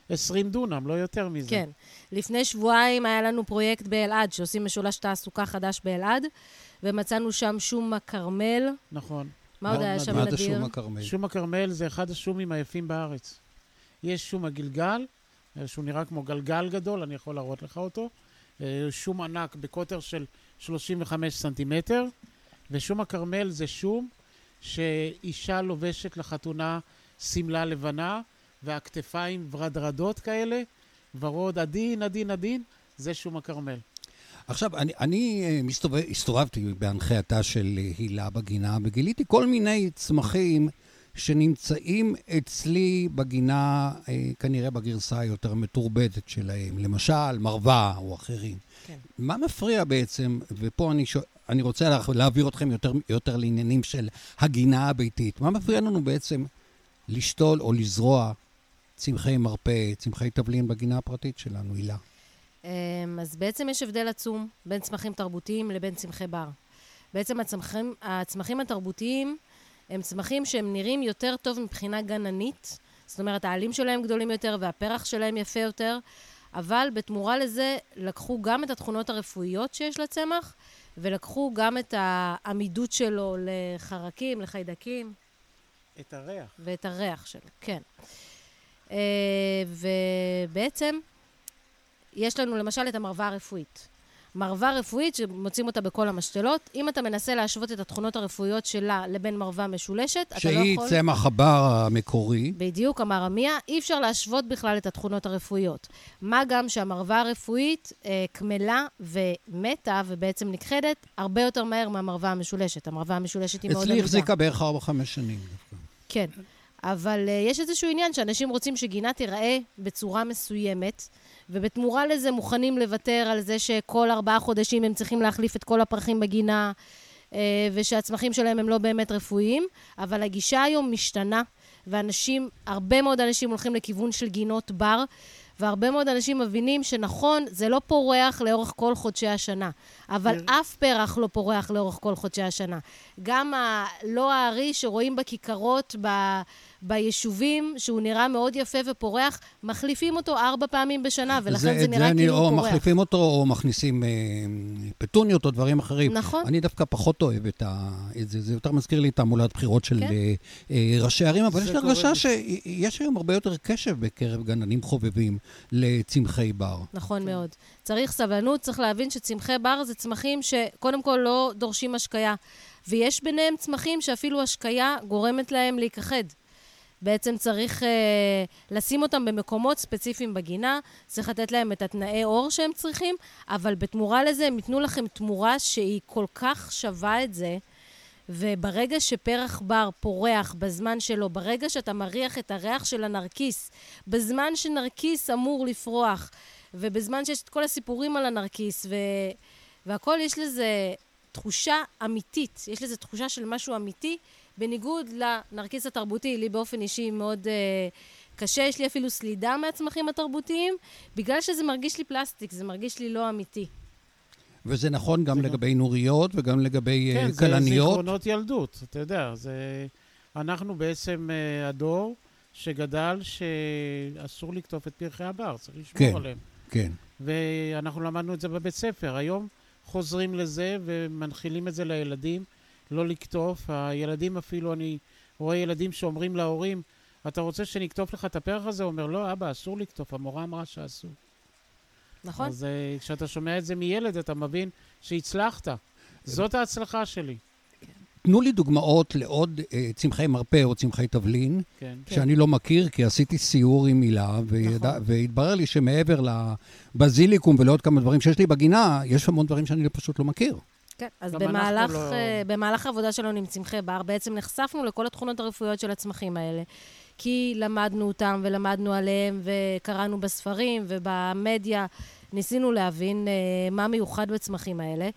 20 דונם, לא יותר מזה. כן. לפני שבועיים היה לנו פרויקט באלעד, שעושים משולש תעסוקה חדש באלעד, ומצאנו שם שום הכרמל. נכון. מה עוד היה שם מה זה נדיר? שום הכרמל? שום הכרמל זה אחד השומים היפים בארץ. יש שום הגלגל, שהוא נראה כמו גלגל גדול, אני יכול להראות לך אותו. אה, שום ענק בקוטר של 35 סנטימטר, ושום הכרמל זה שום שאישה לובשת לחתונה שמלה לבנה, והכתפיים ורדרדות כאלה, ורוד עדין, עדין, עדין, זה שום הכרמל. עכשיו, אני, אני אה, מסתובב, הסתובבתי בהנחייתה של אה, הילה בגינה, וגיליתי כל מיני צמחים שנמצאים אצלי בגינה, אה, כנראה בגרסה היותר מתורבתת שלהם. למשל, מרווה או אחרים. כן. מה מפריע בעצם, ופה אני, שואל, אני רוצה לה- להעביר אתכם יותר, יותר לעניינים של הגינה הביתית, מה מפריע לנו בעצם לשתול או לזרוע צמחי מרפא, צמחי תבלין בגינה הפרטית שלנו, הילה? אמ, אז בעצם יש הבדל עצום בין צמחים תרבותיים לבין צמחי בר. בעצם הצמחים, הצמחים התרבותיים הם צמחים שהם נראים יותר טוב מבחינה גננית, זאת אומרת העלים שלהם גדולים יותר והפרח שלהם יפה יותר, אבל בתמורה לזה לקחו גם את התכונות הרפואיות שיש לצמח, ולקחו גם את העמידות שלו לחרקים, לחיידקים. את הריח. ואת הריח שלו, כן. אה, ובעצם, יש לנו למשל את המרווה הרפואית. מרווה רפואית שמוצאים אותה בכל המשתלות. אם אתה מנסה להשוות את התכונות הרפואיות שלה לבין מרווה משולשת, אתה לא שהיא יכול... צמח הבר המקורי. בדיוק, אמר עמיה, אי אפשר להשוות בכלל את התכונות הרפואיות. מה גם שהמרווה הרפואית אה, קמלה ומתה ובעצם נכחדת הרבה יותר מהר מהמרווה המשולשת. המרווה המשולשת היא מאוד אצלי עמידה. החזיקה בערך 4-5 שנים. דווקא. כן. אבל uh, יש איזשהו עניין שאנשים רוצים שגינה תיראה בצורה מסוימת, ובתמורה לזה מוכנים לוותר על זה שכל ארבעה חודשים הם צריכים להחליף את כל הפרחים בגינה, uh, ושהצמחים שלהם הם לא באמת רפואיים, אבל הגישה היום משתנה, ואנשים, הרבה מאוד אנשים הולכים לכיוון של גינות בר, והרבה מאוד אנשים מבינים שנכון, זה לא פורח לאורך כל חודשי השנה, אבל אף פרח לא פורח לאורך כל חודשי השנה. גם ה... לא הארי שרואים בכיכרות, ב... ביישובים, שהוא נראה מאוד יפה ופורח, מחליפים אותו ארבע פעמים בשנה, ולכן זה, את נראה אני כאילו או הוא פורח. מחליפים אותו או מכניסים אה, פטוניות או דברים אחרים. נכון. אני דווקא פחות אוהב את ה... את זה, זה יותר מזכיר לי תעמולת בחירות של כן. אה, אה, ראשי ערים, אבל זה יש לי הרגשה שיש היום הרבה יותר קשב בקרב גננים חובבים לצמחי בר. נכון מאוד. צריך סבלנות, צריך להבין שצמחי בר זה צמחים שקודם כל לא דורשים השקיה, ויש ביניהם צמחים שאפילו השקיה גורמת להם להיכחד. בעצם צריך אה, לשים אותם במקומות ספציפיים בגינה, צריך לתת להם את התנאי אור שהם צריכים, אבל בתמורה לזה הם ייתנו לכם תמורה שהיא כל כך שווה את זה. וברגע שפרח בר פורח בזמן שלו, ברגע שאתה מריח את הריח של הנרקיס, בזמן שנרקיס אמור לפרוח, ובזמן שיש את כל הסיפורים על הנרקיס, ו... והכל יש לזה תחושה אמיתית, יש לזה תחושה של משהו אמיתי, בניגוד לנרקיס התרבותי, לי באופן אישי מאוד uh, קשה, יש לי אפילו סלידה מהצמחים התרבותיים, בגלל שזה מרגיש לי פלסטיק, זה מרגיש לי לא אמיתי. וזה נכון גם זה לגבי נוריות וגם לגבי כן, uh, כלניות. כן, זה זיכרונות ילדות, אתה יודע, זה... אנחנו בעצם uh, הדור שגדל שאסור לקטוף את פרחי הבר, צריך לשמור כן, עליהם. כן. ואנחנו למדנו את זה בבית ספר. היום חוזרים לזה ומנחילים את זה לילדים, לא לקטוף. הילדים אפילו, אני רואה ילדים שאומרים להורים, אתה רוצה שנקטוף לך את הפרח הזה? הוא אומר, לא, אבא, אסור לקטוף, המורה אמרה שאסור. נכון. אז uh, כשאתה שומע את זה מילד, אתה מבין שהצלחת. זאת ההצלחה שלי. תנו לי דוגמאות לעוד אה, צמחי מרפא או צמחי תבלין, כן. שאני לא מכיר, כי עשיתי סיור עם הילה, וידע, נכון. והתברר לי שמעבר לבזיליקום ולעוד כמה דברים שיש לי בגינה, יש המון דברים שאני פשוט לא מכיר. כן, אז במהלך, לא- אה, במהלך העבודה שלנו עם צמחי בר, בעצם נחשפנו לכל התכונות הרפואיות של הצמחים האלה. כי למדנו אותם ולמדנו עליהם וקראנו בספרים ובמדיה, ניסינו להבין אה, מה מיוחד בצמחים האלה.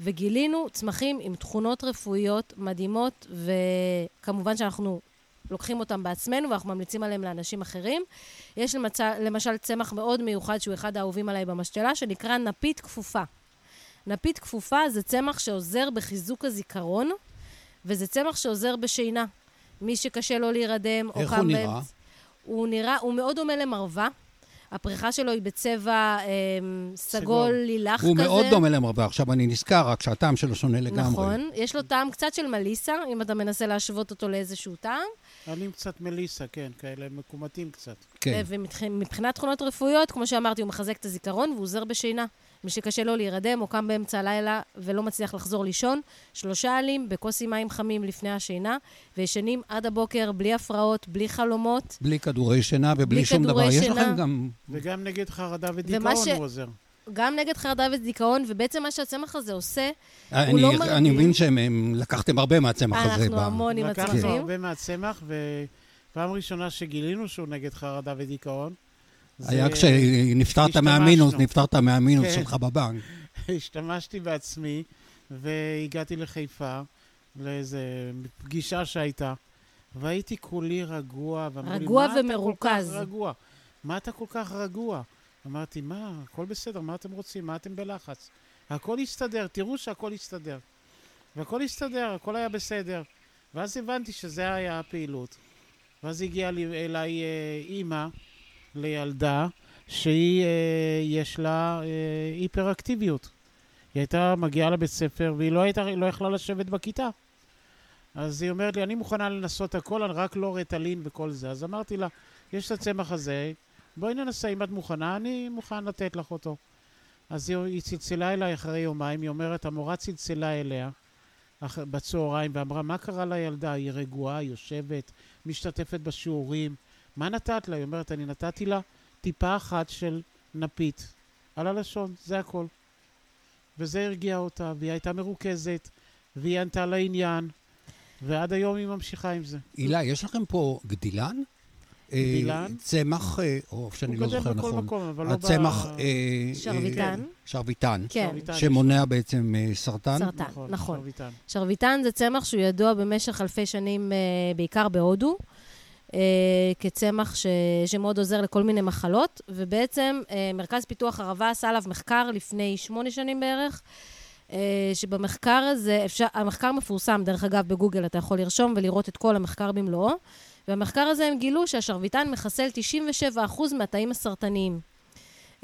וגילינו צמחים עם תכונות רפואיות מדהימות, וכמובן שאנחנו לוקחים אותם בעצמנו ואנחנו ממליצים עליהם לאנשים אחרים. יש למצל, למשל צמח מאוד מיוחד שהוא אחד האהובים עליי במשתלה, שנקרא נפית כפופה. נפית כפופה זה צמח שעוזר בחיזוק הזיכרון, וזה צמח שעוזר בשינה. מי שקשה לו להירדם, או איך קם הוא נראה? הוא נראה, הוא מאוד דומה למרווה. הפריחה שלו היא בצבע אה, סגול, סגול. לילך הוא כזה. מאוד דומה למרבה, עכשיו אני נזכר, רק שהטעם שלו שונה לגמרי. נכון. יש לו טעם קצת של מליסה, אם אתה מנסה להשוות אותו לאיזשהו טעם. עם קצת מליסה, כן, כאלה מקומטים קצת. כן. ומבחינת תכונות רפואיות, כמו שאמרתי, הוא מחזק את הזיכרון והוא עוזר בשינה. מי שקשה לו להירדם או קם באמצע הלילה ולא מצליח לחזור לישון, שלושה עלים בכוס עם מים חמים לפני השינה, וישנים עד הבוקר בלי הפרעות, בלי חלומות. בלי כדורי שינה ובלי בלי שום דבר. כדורי יש שינה. לכם גם... וגם נגד חרדה ודיכאון ש- הוא עוזר. גם נגד חרדה ודיכאון, ובעצם מה שהצמח הזה עושה, אני, לא אני מרדים. מבין שהם לקחתם הרבה מהצמח הזה. אנחנו המון עם לקחנו הצמחים. הרבה מהצמח, ופעם ראשונה שגילינו שהוא נגד חרדה ודיכאון, היה כשנפטרת. מהמינוס, נפטרת מהמינוס כן. שלך בבנק. השתמשתי בעצמי, והגעתי לחיפה, לאיזה פגישה שהייתה, והייתי כולי רגוע, לי, רגוע מה אתה כל ומרוכז." רגוע? מה אתה כל כך רגוע? אמרתי, מה, הכל בסדר, מה אתם רוצים? מה אתם בלחץ? הכל יסתדר, תראו שהכל יסתדר. והכל הסתדר, הכל היה בסדר. ואז הבנתי שזה היה הפעילות. ואז הגיעה לי- אליי אה, אימא לילדה שהיא, אה, יש לה אה, היפראקטיביות. היא הייתה מגיעה לבית ספר והיא לא, הייתה, לא יכלה לשבת בכיתה. אז היא אומרת לי, אני מוכנה לנסות הכל, אני רק לא רטלין וכל זה. אז אמרתי לה, יש את הצמח הזה, בואי ננסה, אם את מוכנה, אני מוכן לתת לך אותו. אז היא, היא צלצלה אליי אחרי יומיים, היא אומרת, המורה צלצלה אליה אח, בצהריים ואמרה, מה קרה לילדה? היא רגועה, יושבת, משתתפת בשיעורים. מה נתת לה? היא אומרת, אני נתתי לה טיפה אחת של נפית על הלשון, זה הכל. וזה הרגיע אותה, והיא הייתה מרוכזת, והיא ענתה לעניין, ועד היום היא ממשיכה עם זה. הילה, יש לכם פה גדילן? אה, גדילן? צמח, אה, או שאני לא הוא זוכר גדל בכל נכון. מקום, אבל לא ב... הצמח... אה, שרביטן. שרביטן. כן, שמונע בעצם סרטן. סרטן, נכון. שרביטן. שרביטן זה צמח שהוא ידוע במשך אלפי שנים, בעיקר בהודו, כצמח ש... שמאוד עוזר לכל מיני מחלות, ובעצם אה, מרכז פיתוח ערבה עשה עליו מחקר לפני שמונה שנים בערך, אה, שבמחקר הזה, אפשר, המחקר מפורסם, דרך אגב, בגוגל, אתה יכול לרשום ולראות את כל המחקר במלואו, ובמחקר הזה הם גילו שהשרביטן מחסל 97% מהתאים הסרטניים.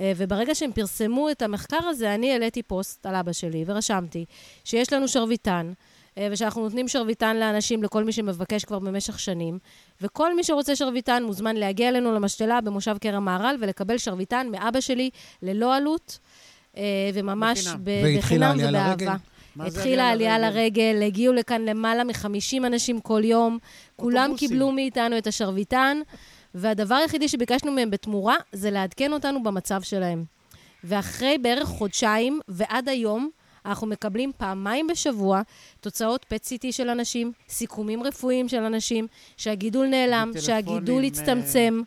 אה, וברגע שהם פרסמו את המחקר הזה, אני העליתי פוסט על אבא שלי ורשמתי שיש לנו שרביטן, אה, ושאנחנו נותנים שרביטן לאנשים, לכל מי שמבקש כבר במשך שנים, וכל מי שרוצה שרביטן מוזמן להגיע אלינו למשתלה במושב כרם מהר"ל ולקבל שרביטן מאבא שלי ללא עלות, אה, וממש בחינם. ב- ובאהבה. התחילה עלייה העלייה לרגל? לרגל, הגיעו לכאן למעלה מ-50 אנשים כל יום, כולם. קיבלו מאיתנו את השרביטן, והדבר היחידי שביקשנו מהם בתמורה זה לעדכן אותנו במצב שלהם. ואחרי בערך חודשיים ועד היום, אנחנו מקבלים פעמיים בשבוע תוצאות פט-סיטי של אנשים, סיכומים רפואיים של אנשים, שהגידול נעלם, שהגידול אה, הצטמצם.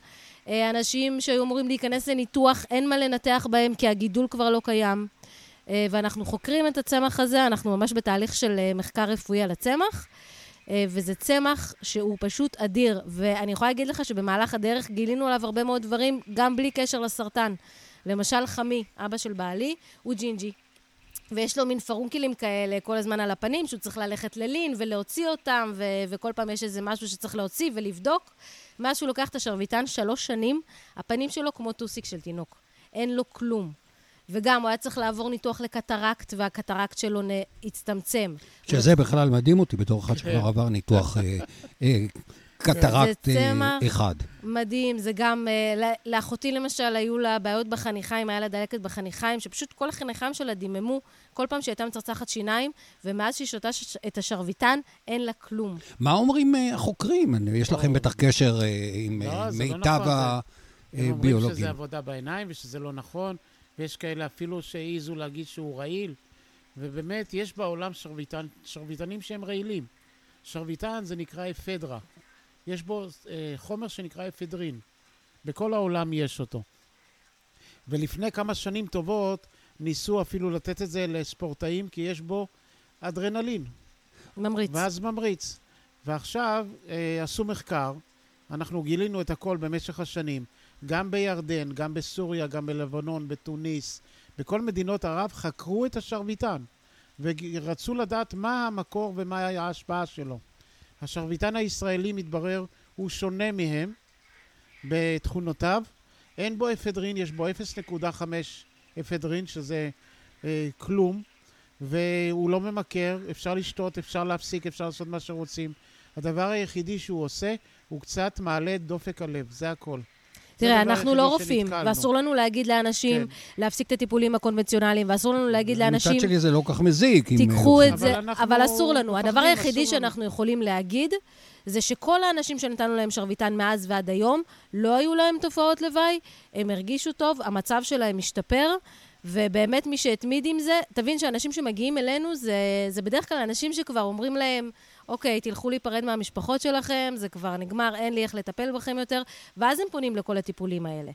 אה, אנשים שהיו אמורים להיכנס לניתוח, אין מה לנתח בהם כי הגידול כבר לא קיים. אה, ואנחנו חוקרים את הצמח הזה, אנחנו ממש בתהליך של מחקר רפואי על הצמח, וזה צמח שהוא פשוט אדיר. ואני יכולה להגיד לך שבמהלך הדרך גילינו עליו הרבה מאוד דברים, גם בלי קשר לסרטן. למשל, חמי, אבא של בעלי, הוא ג'ינג'י. ויש לו מין פרונקלים כאלה כל הזמן על הפנים, שהוא צריך ללכת ללין ולהוציא אותם, ו- וכל פעם יש איזה משהו שצריך להוציא ולבדוק. מאז שהוא לוקח את השרביטן, שלוש שנים, הפנים שלו כמו טוסיק של תינוק. אין לו כלום. וגם, הוא היה צריך לעבור ניתוח לקטרקט, והקטרקט שלו נ... הצטמצם. שזה בכלל מדהים אותי בתור אחד שכבר עבר ניתוח אה, אה, קטרקט זה אה. אחד. מדהים, זה גם, אה, לאחותי למשל היו לה בעיות בחניכיים, היה לה דלקת בחניכיים, שפשוט כל החניכיים שלה דיממו כל פעם שהיא הייתה מצרצחת שיניים, ומאז שהיא שותה את השרביטן, אין לה כלום. מה אומרים אה, החוקרים? אני- יש לכם בטח קשר עם לא, זה לא מיטב נכון, הם אומרים הביולוגים. שזה עבודה בעיניים ושזה לא נכון, ויש כאלה אפילו שהעיזו להגיד שהוא רעיל, ובאמת, יש בעולם שרביטן, שרביטנים שהם רעילים. שרביטן זה נקרא אפדרה. יש בו אה, חומר שנקרא אפדרין. בכל העולם יש אותו. ולפני כמה שנים טובות ניסו אפילו לתת את זה לספורטאים, כי יש בו אדרנלין. ממריץ. ואז ממריץ. ועכשיו אה, עשו מחקר, אנחנו גילינו את הכל במשך השנים, גם בירדן, גם בסוריה, גם בלבנון, בתוניס, בכל מדינות ערב חקרו את השרביטן, ורצו לדעת מה המקור ומה ההשפעה שלו. השרביטן הישראלי, מתברר, הוא שונה מהם בתכונותיו. אין בו אפדרין, יש בו 0.5 אפדרין, שזה אה, כלום. והוא לא ממכר, אפשר לשתות, אפשר להפסיק, אפשר לעשות מה שרוצים. הדבר היחידי שהוא עושה, הוא קצת מעלה את דופק הלב, זה הכל. תראה, אנחנו לא רופאים. ואסור לנו להגיד לאנשים כן. להפסיק את הטיפולים הקונבנציונליים, ואסור לנו להגיד לאנשים, מצד שלי זה לא כל כך מזיק. אם, תיקחו אה, את זה, אבל אנחנו אבל אסור לנו. הדבר היחידי. שאנחנו יכולים להגיד, זה שכל האנשים שנתנו להם שרביטן מאז ועד היום, לא היו להם תופעות לוואי, הם הרגישו טוב, המצב שלהם השתפר, ובאמת מי שהתמיד עם זה, תבין שאנשים שמגיעים אלינו, זה, זה בדרך כלל אנשים שכבר אומרים להם, אוקיי, תלכו להיפרד מהמשפחות שלכם, זה כבר נגמר, אין לי איך לטפל בכם יותר, ואז הם פונים לכל הטיפולים האלה.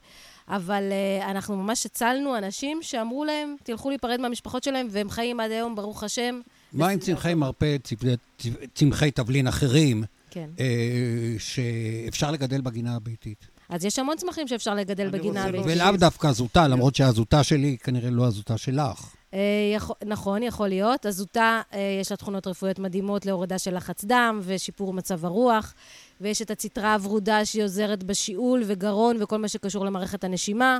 אבל uh, אנחנו ממש הצלנו אנשים שאמרו להם, תלכו להיפרד מהמשפחות שלהם, והם חיים עד היום, ברוך השם. מה עם צמחי מרפא, צמחי- צמחי תבלין אחרים, כן. אה, שאפשר לגדל בגינה הביתית? אז יש המון צמחים שאפשר לגדל בגינה הביתית. ולאו דווקא הזוטה, למרות שהזוטה שלי היא כנראה לא הזוטה שלך. אה, יכול, נכון, יכול להיות. הזוטה, אה, יש לה תכונות רפואיות מדהימות להורדה של לחץ דם ושיפור מצב הרוח. ויש את הציטרה הוורודה שהיא עוזרת בשיעול וגרון וכל מה שקשור למערכת הנשימה.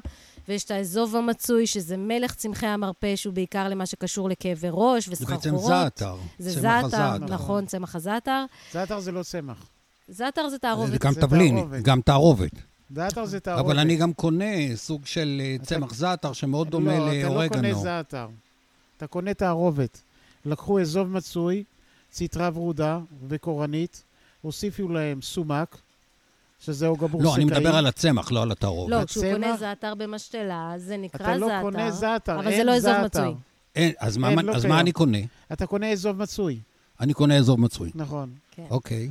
ויש את האזוב המצוי, שזה מלך צמחי המרפא, שהוא בעיקר למה שקשור לכאבי ראש זה וסחרחורות. בעצם זעתר. זה זעתר. נכון, צמח הזעתר. זעתר זה לא צמח. זעתר זה תערובת. זה גם זה תבלין. גם תערובת. זעתר זה תערובת. אבל אני גם קונה סוג של אה, צמח זעתר שמאוד דומה לא, אתה לא קונה לאורגנו. זעתר. אתה קונה תערובת. לקחו אזוב מצוי, ציטרה ורודה וקורנית, הוסיפו להם סומק, שזה אוגבורסקאי. לא, אני מדבר על הצמח, לא על התערובת. לא, כשהוא קונה זעתר במשתלה, זה נקרא אתה זעתר. לא קונה זעתר, אבל זה לא אזוב. מצוי. אין, אז מה- אין, לא אז. מה אני קונה? אתה קונה אזוב מצוי, אני קונה אזור מצוי. נכון. כן. אוקיי.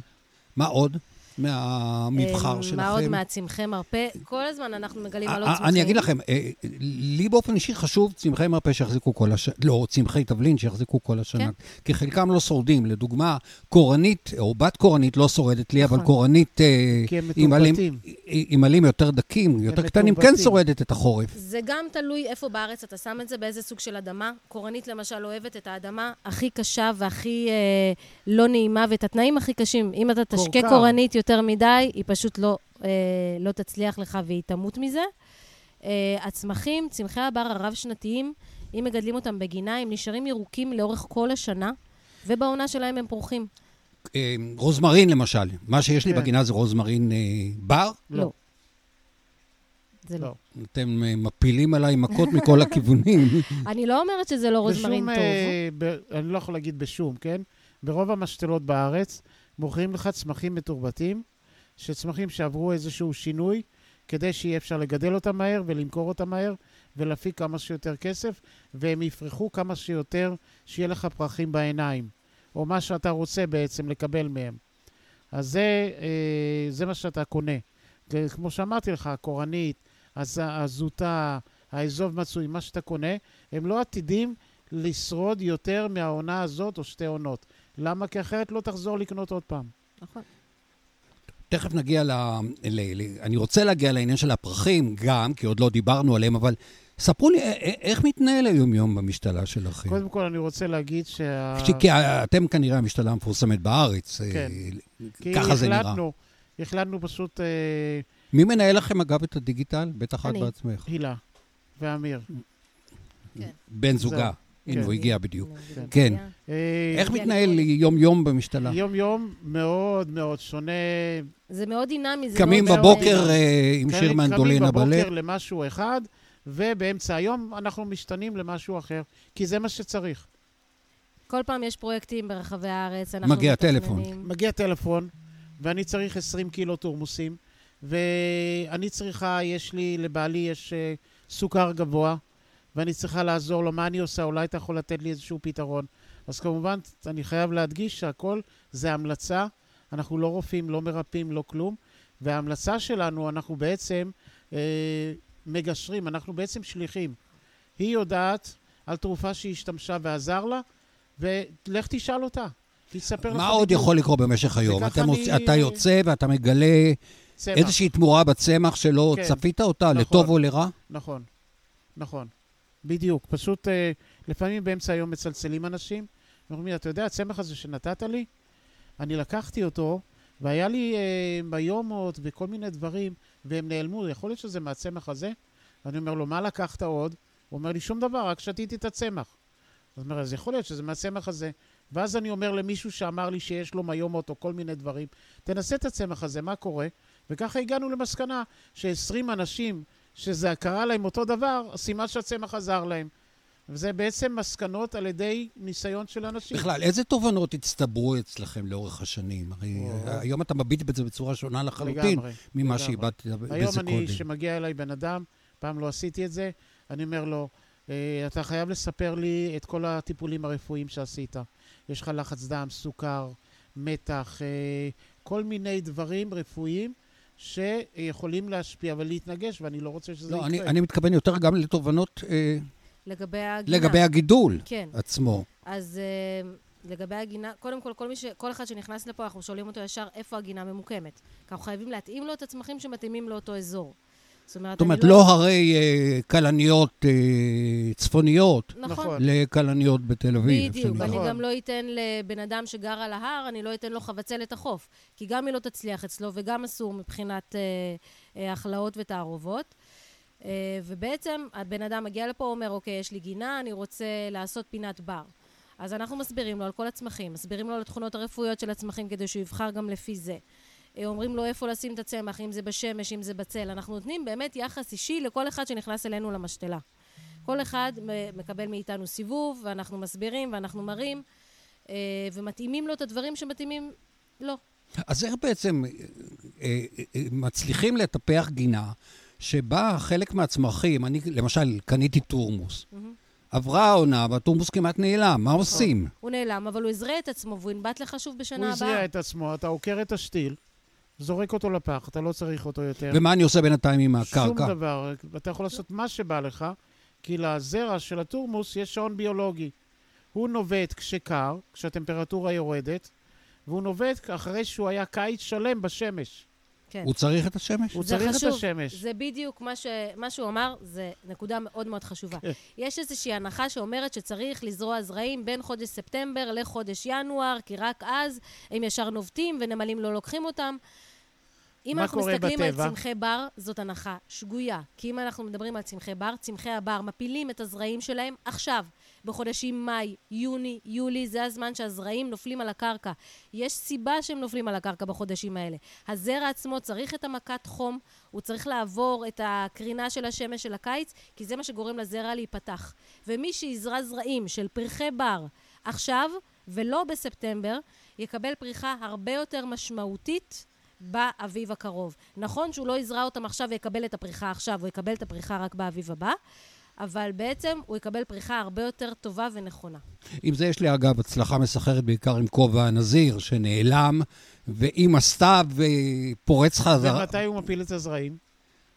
מה עוד מהמבחר אה, שלכם? מה עוד מהצמחי מרפא? כל הזמן אנחנו מגלים על עוד אה, צמחים. אני אגיד לכם, אה, לי באופן אישי חשוב צמחי מרפא שיחזיקו כל השנה, לא, צמחי תבלין שיחזיקו כל השנה, כן. כי חלקם לא שורדים. לדוגמה, קורנית, או בת קורנית לא שורדת לי, אבל נכון. קורנית כי הם עם עלים- מתורבתים. עם עלים יותר דקים, יותר קטנים, כן. שורדת את החורף. זה גם תלוי איפה בארץ אתה שם את זה, באיזה סוג של אדמה. קורנית למשל אוהבת את האדמה הכי קשה והכי לא נעימה, ואת התנאים הכי קשים. אם אתה תשקה. קורנית יותר מדי, היא פשוט לא, אה, לא תצליח לך והיא תמות מזה. אה, הצמחים, צמחי הבר הרב-שנתיים, אם מגדלים אותם בגינה, הם נשארים ירוקים לאורך כל השנה, ובעונה שלהם הם פורחים. אה, רוזמרין למשל, מה שיש לי כן. בגינה זה רוזמרין אה, בר, לא. זה לא. אתם אה, מפילים עליי מכות מכל הכיוונים. אני לא אומרת שזה לא רוזמרין בשום, טוב. אה, ב- אני לא יכול להגיד בשום, כן? ברוב המשתלות בארץ מוכרים לך צמחים מתורבתים, שצמחים שעברו איזשהו שינוי, כדי שיהיה אפשר לגדל אותם מהר ולמכור אותם מהר ולהפיק כמה שיותר כסף, והם יפרחו כמה שיותר, שיהיה לך פרחים בעיניים, או מה שאתה רוצה בעצם לקבל מהם. אז זה, אה, זה מה שאתה קונה. כמו שאמרתי לך, הקורנית, הז- הזוטה, האזוב מצוי, מה שאתה קונה, הם לא עתידים לשרוד יותר מהעונה הזאת או שתי עונות. למה? כי אחרת לא תחזור לקנות עוד פעם. נכון. תכף נגיע ל... ל... ל... אני רוצה להגיע לעניין של הפרחים גם, כי עוד לא דיברנו עליהם, אבל ספרו לי, א- א- איך מתנהל היום-יום במשתלה שלכם? קודם כל, אני רוצה להגיד שה... ש- כי אתם כנראה המשתלה המפורסמת בארץ, אה, כן. כי ככה זה נראה. החלטנו, החלטנו פשוט אה, מי מנהל לכם, אגב, את הדיגיטל? בטח את אני. בעצמך. הילה ואמיר. בן זוגה. הנה, כן. הוא הגיע בדיוק. כן. כן. אה, איך הגיע מתנהל. יום-יום במשתלה? יום-יום מאוד מאוד שונה. זה מאוד דינמי, זה קמים מאוד... בבוקר אה, אה, עם שיר קמים מנדולינה בלב? בבוקר למשהו אחד, ובאמצע היום אנחנו משתנים למשהו אחר, כי זה מה שצריך. כל פעם יש פרויקטים ברחבי הארץ, אנחנו מגיע מתכננים. טלפון. מגיע טלפון, ואני צריך 20 קילו תורמוסים, ואני צריכה, יש לי, לבעלי יש אה, סוכר גבוה, ואני צריכה לעזור לו, מה אני עושה? אולי אתה יכול לתת לי איזשהו פתרון. אז כמובן, אני חייב להדגיש שהכל זה המלצה, אנחנו לא רופאים, לא מרפאים, לא כלום, וההמלצה שלנו, אנחנו בעצם אה, מגשרים, אנחנו בעצם שליחים. היא יודעת על תרופה שהיא השתמשה ועזר לה, ולך תשאל אותה. תספר לך מה עוד בדיוק. יכול לקרות במשך היום? אתם אני- עוש- אתה יוצא ואתה מגלה צמח. איזושהי תמורה בצמח שלא כן. צפית אותה, נכון. לטוב או לרע? נכון, נכון. בדיוק. פשוט אה, לפעמים באמצע היום מצלצלים אנשים, ואומרים לי, אתה יודע, הצמח הזה שנתת לי, אני לקחתי אותו, והיה לי אה, ביומות וכל מיני דברים, והם נעלמו, יכול להיות שזה מהצמח הזה? אני אומר לו, מה לקחת עוד? הוא אומר לי, שום דבר, רק שתיתי את הצמח. אז אומר, אז יכול להיות שזה מהצמח הזה. ואז אני אומר למישהו שאמר לי שיש לו מיומות או כל מיני דברים, תנסה את הצמח הזה, מה קורה? וככה הגענו למסקנה ש-20 אנשים שזה קרה להם אותו דבר, סימן שהצמח עזר להם. וזה בעצם מסקנות על ידי ניסיון של אנשים. בכלל, איזה תובנות הצטברו אצלכם לאורך השנים? הרי או. אה, היום אתה מביט בזה בצורה שונה לחלוטין לגמרי, ממה. שאיבדת היום בזה אני, קודם. כשמגיע אליי בן אדם, פעם לא עשיתי את זה, אני אומר לו, "אה, אתה חייב לספר לי את כל הטיפולים הרפואיים שעשית. יש לך לחץ דם, סוכר, מתח, אה, כל מיני דברים רפואיים שיכולים להשפיע ולהתנגש, ואני לא רוצה שזה לא, יקרה. אני, אני מתכוון יותר גם לתובנות אה, לגבי הגינה. לגבי הגידול כן. עצמו. אז אה, לגבי הגינה, קודם כל, כל, מי ש, כל אחד שנכנס לפה, אנחנו שואלים אותו ישר איפה הגינה ממוקמת. כי אנחנו חייבים להתאים לו את הצמחים שמתאימים לאותו אזור. זאת אומרת, זאת אומרת, אני לא הרי אה, כלניות אה, צפוניות נכון. נכון. לכלניות בתל אביב. בדיוק, שאני- אני נכון. גם לא אתן לבן אדם שגר על ההר, אני לא אתן לו חבצלת החוף. כי גם היא לא תצליח אצלו, וגם אסור מבחינת אה, אה, הכלאות ותערובות. אה, ובעצם הבן אדם מגיע לפה, אומר, אוקיי, יש לי גינה, אני רוצה לעשות פינת בר. אז אנחנו מסבירים לו על כל הצמחים, מסבירים לו על התכונות הרפואיות של הצמחים כדי שהוא יבחר גם לפי זה. אה, אומרים לו איפה לשים את הצמח, אם זה בשמש, אם זה בצל. אנחנו נותנים באמת יחס אישי לכל אחד שנכנס אלינו למשתלה. כל אחד מקבל מאיתנו סיבוב, ואנחנו מסבירים ואנחנו מראים, אה, ומתאימים לו את הדברים שמתאימים לו. אז איך בעצם אה, מצליחים לטפח גינה שבה חלק מהצמחים, אני למשל קניתי תורמוס, עברה העונה והתורמוס כמעט נעלם, מה עושים? הוא נעלם, אבל הוא הזרה את עצמו והוא ינבט לך שוב הוא בשנה הבאה. את עצמו, אתה עוקר את השתיל, זורק אותו לפח, אתה לא צריך אותו יותר. ומה אני עושה בינתיים עם שום הקרקע? דבר, אתה יכול לעשות מה שבא לך, כי לזרע של התורמוס יש שעון ביולוגי. הוא נובט כשקר, כשהטמפרטורה יורדת, והוא נובט אחרי שהוא היה קיץ שלם בשמש. כן. הוא צריך את השמש? הוא זה צריך חשוב. את השמש. זה בדיוק מה, ש... מה שהוא אמר, זה נקודה מאוד מאוד חשובה. כן. יש איזושהי הנחה שאומרת שצריך לזרוע זרעים בין חודש ספטמבר לחודש ינואר, כי רק אז הם ישר נובטים ונמלים לא לוקחים אותם. אם אנחנו מסתכלים בטבע? על צמחי בר, זאת הנחה שגויה. כי אם אנחנו מדברים על צמחי בר, צמחי הבר מפילים את הזרעים שלהם עכשיו, בחודשים מאי, יוני, יולי, זה הזמן שהזרעים נופלים על הקרקע. יש סיבה שהם נופלים על הקרקע בחודשים האלה. הזרע עצמו צריך את המכת חום, הוא צריך לעבור את הקרינה של השמש של הקיץ, כי זה מה שגורם לזרע להיפתח. ומי שיזרע זרעים של פרחי בר עכשיו, ולא בספטמבר, יקבל פריחה הרבה יותר משמעותית באביב הקרוב. נכון שהוא לא יזרע אותם עכשיו ויקבל את הפריחה עכשיו, הוא יקבל את הפריחה רק באביב הבא, אבל בעצם הוא יקבל פריחה הרבה יותר טובה ונכונה. עם זה יש לי אגב הצלחה מסחרת בעיקר עם כובע הנזיר, שנעלם, ועם הסתיו פורץ חזרה. ומתי הוא מפיל את הזרעים?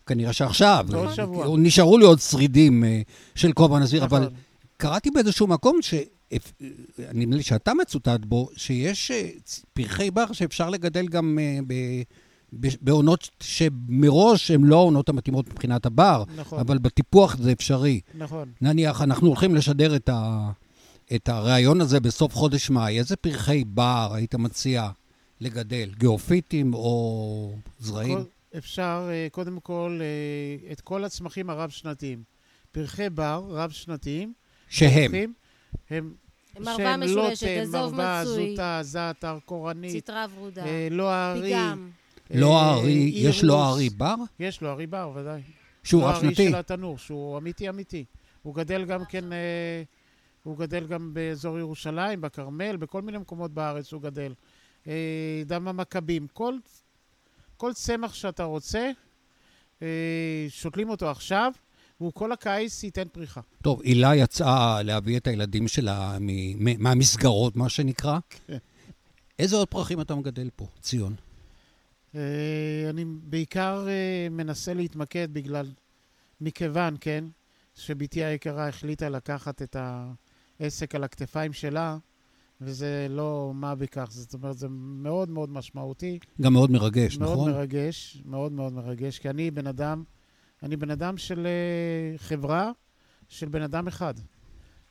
כנראה שעכשיו. בעוד שבוע. נשארו לי עוד שרידים אה, של כובע הנזיר, נכון. אבל קראתי באיזשהו מקום ש... נדמה לי שאתה מצוטט בו, שיש אה, פרחי בר שאפשר לגדל גם אה, בעונות שמראש הן לא העונות המתאימות מבחינת הבר, נכון, אבל בטיפוח זה אפשרי. נכון. נניח, אנחנו הולכים לשדר את, ה... את הריאיון הזה בסוף חודש מאי, איזה פרחי בר היית מציע לגדל? גיאופיטים או זרעים? כל- אפשר, אה, קודם כל, אה, את כל הצמחים הרב-שנתיים. פרחי בר רב-שנתיים, שהם. פרחים, הם מרווה שהם משולשת, לוטם, אזוב מרווה, מצוי, זוטה, זעתר, קורנית, ציטרה ורודה, אה, לא הארי. פיגם. לא אה, הארי, יש לו. הארי בר? יש לו הארי בר, ודאי. שהוא לא רב הארי שנתי. של התנור, שהוא אמיתי אמיתי. הוא גדל גם כן, אה, הוא גדל גם באזור ירושלים, בכרמל, בכל מיני מקומות בארץ הוא גדל. אה, דם המכבים, כל, כל צמח שאתה רוצה, שותלים אותו עכשיו, והוא כל הקיץ ייתן פריחה. טוב, הילה יצאה להביא את הילדים שלה מהמסגרות, מה שנקרא. כן. איזה עוד פרחים אתה מגדל פה, ציון? אה, אני בעיקר אה, מנסה להתמקד בגלל, מכיוון, כן, שבתי היקרה החליטה לקחת את העסק על הכתפיים שלה, וזה לא מה בכך, זאת אומרת, זה מאוד מאוד משמעותי. גם מאוד מרגש, מאוד נכון? מרגש, מאוד מאוד מרגש, כי אני בן אדם, אני בן אדם של אה, חברה, של בן אדם אחד.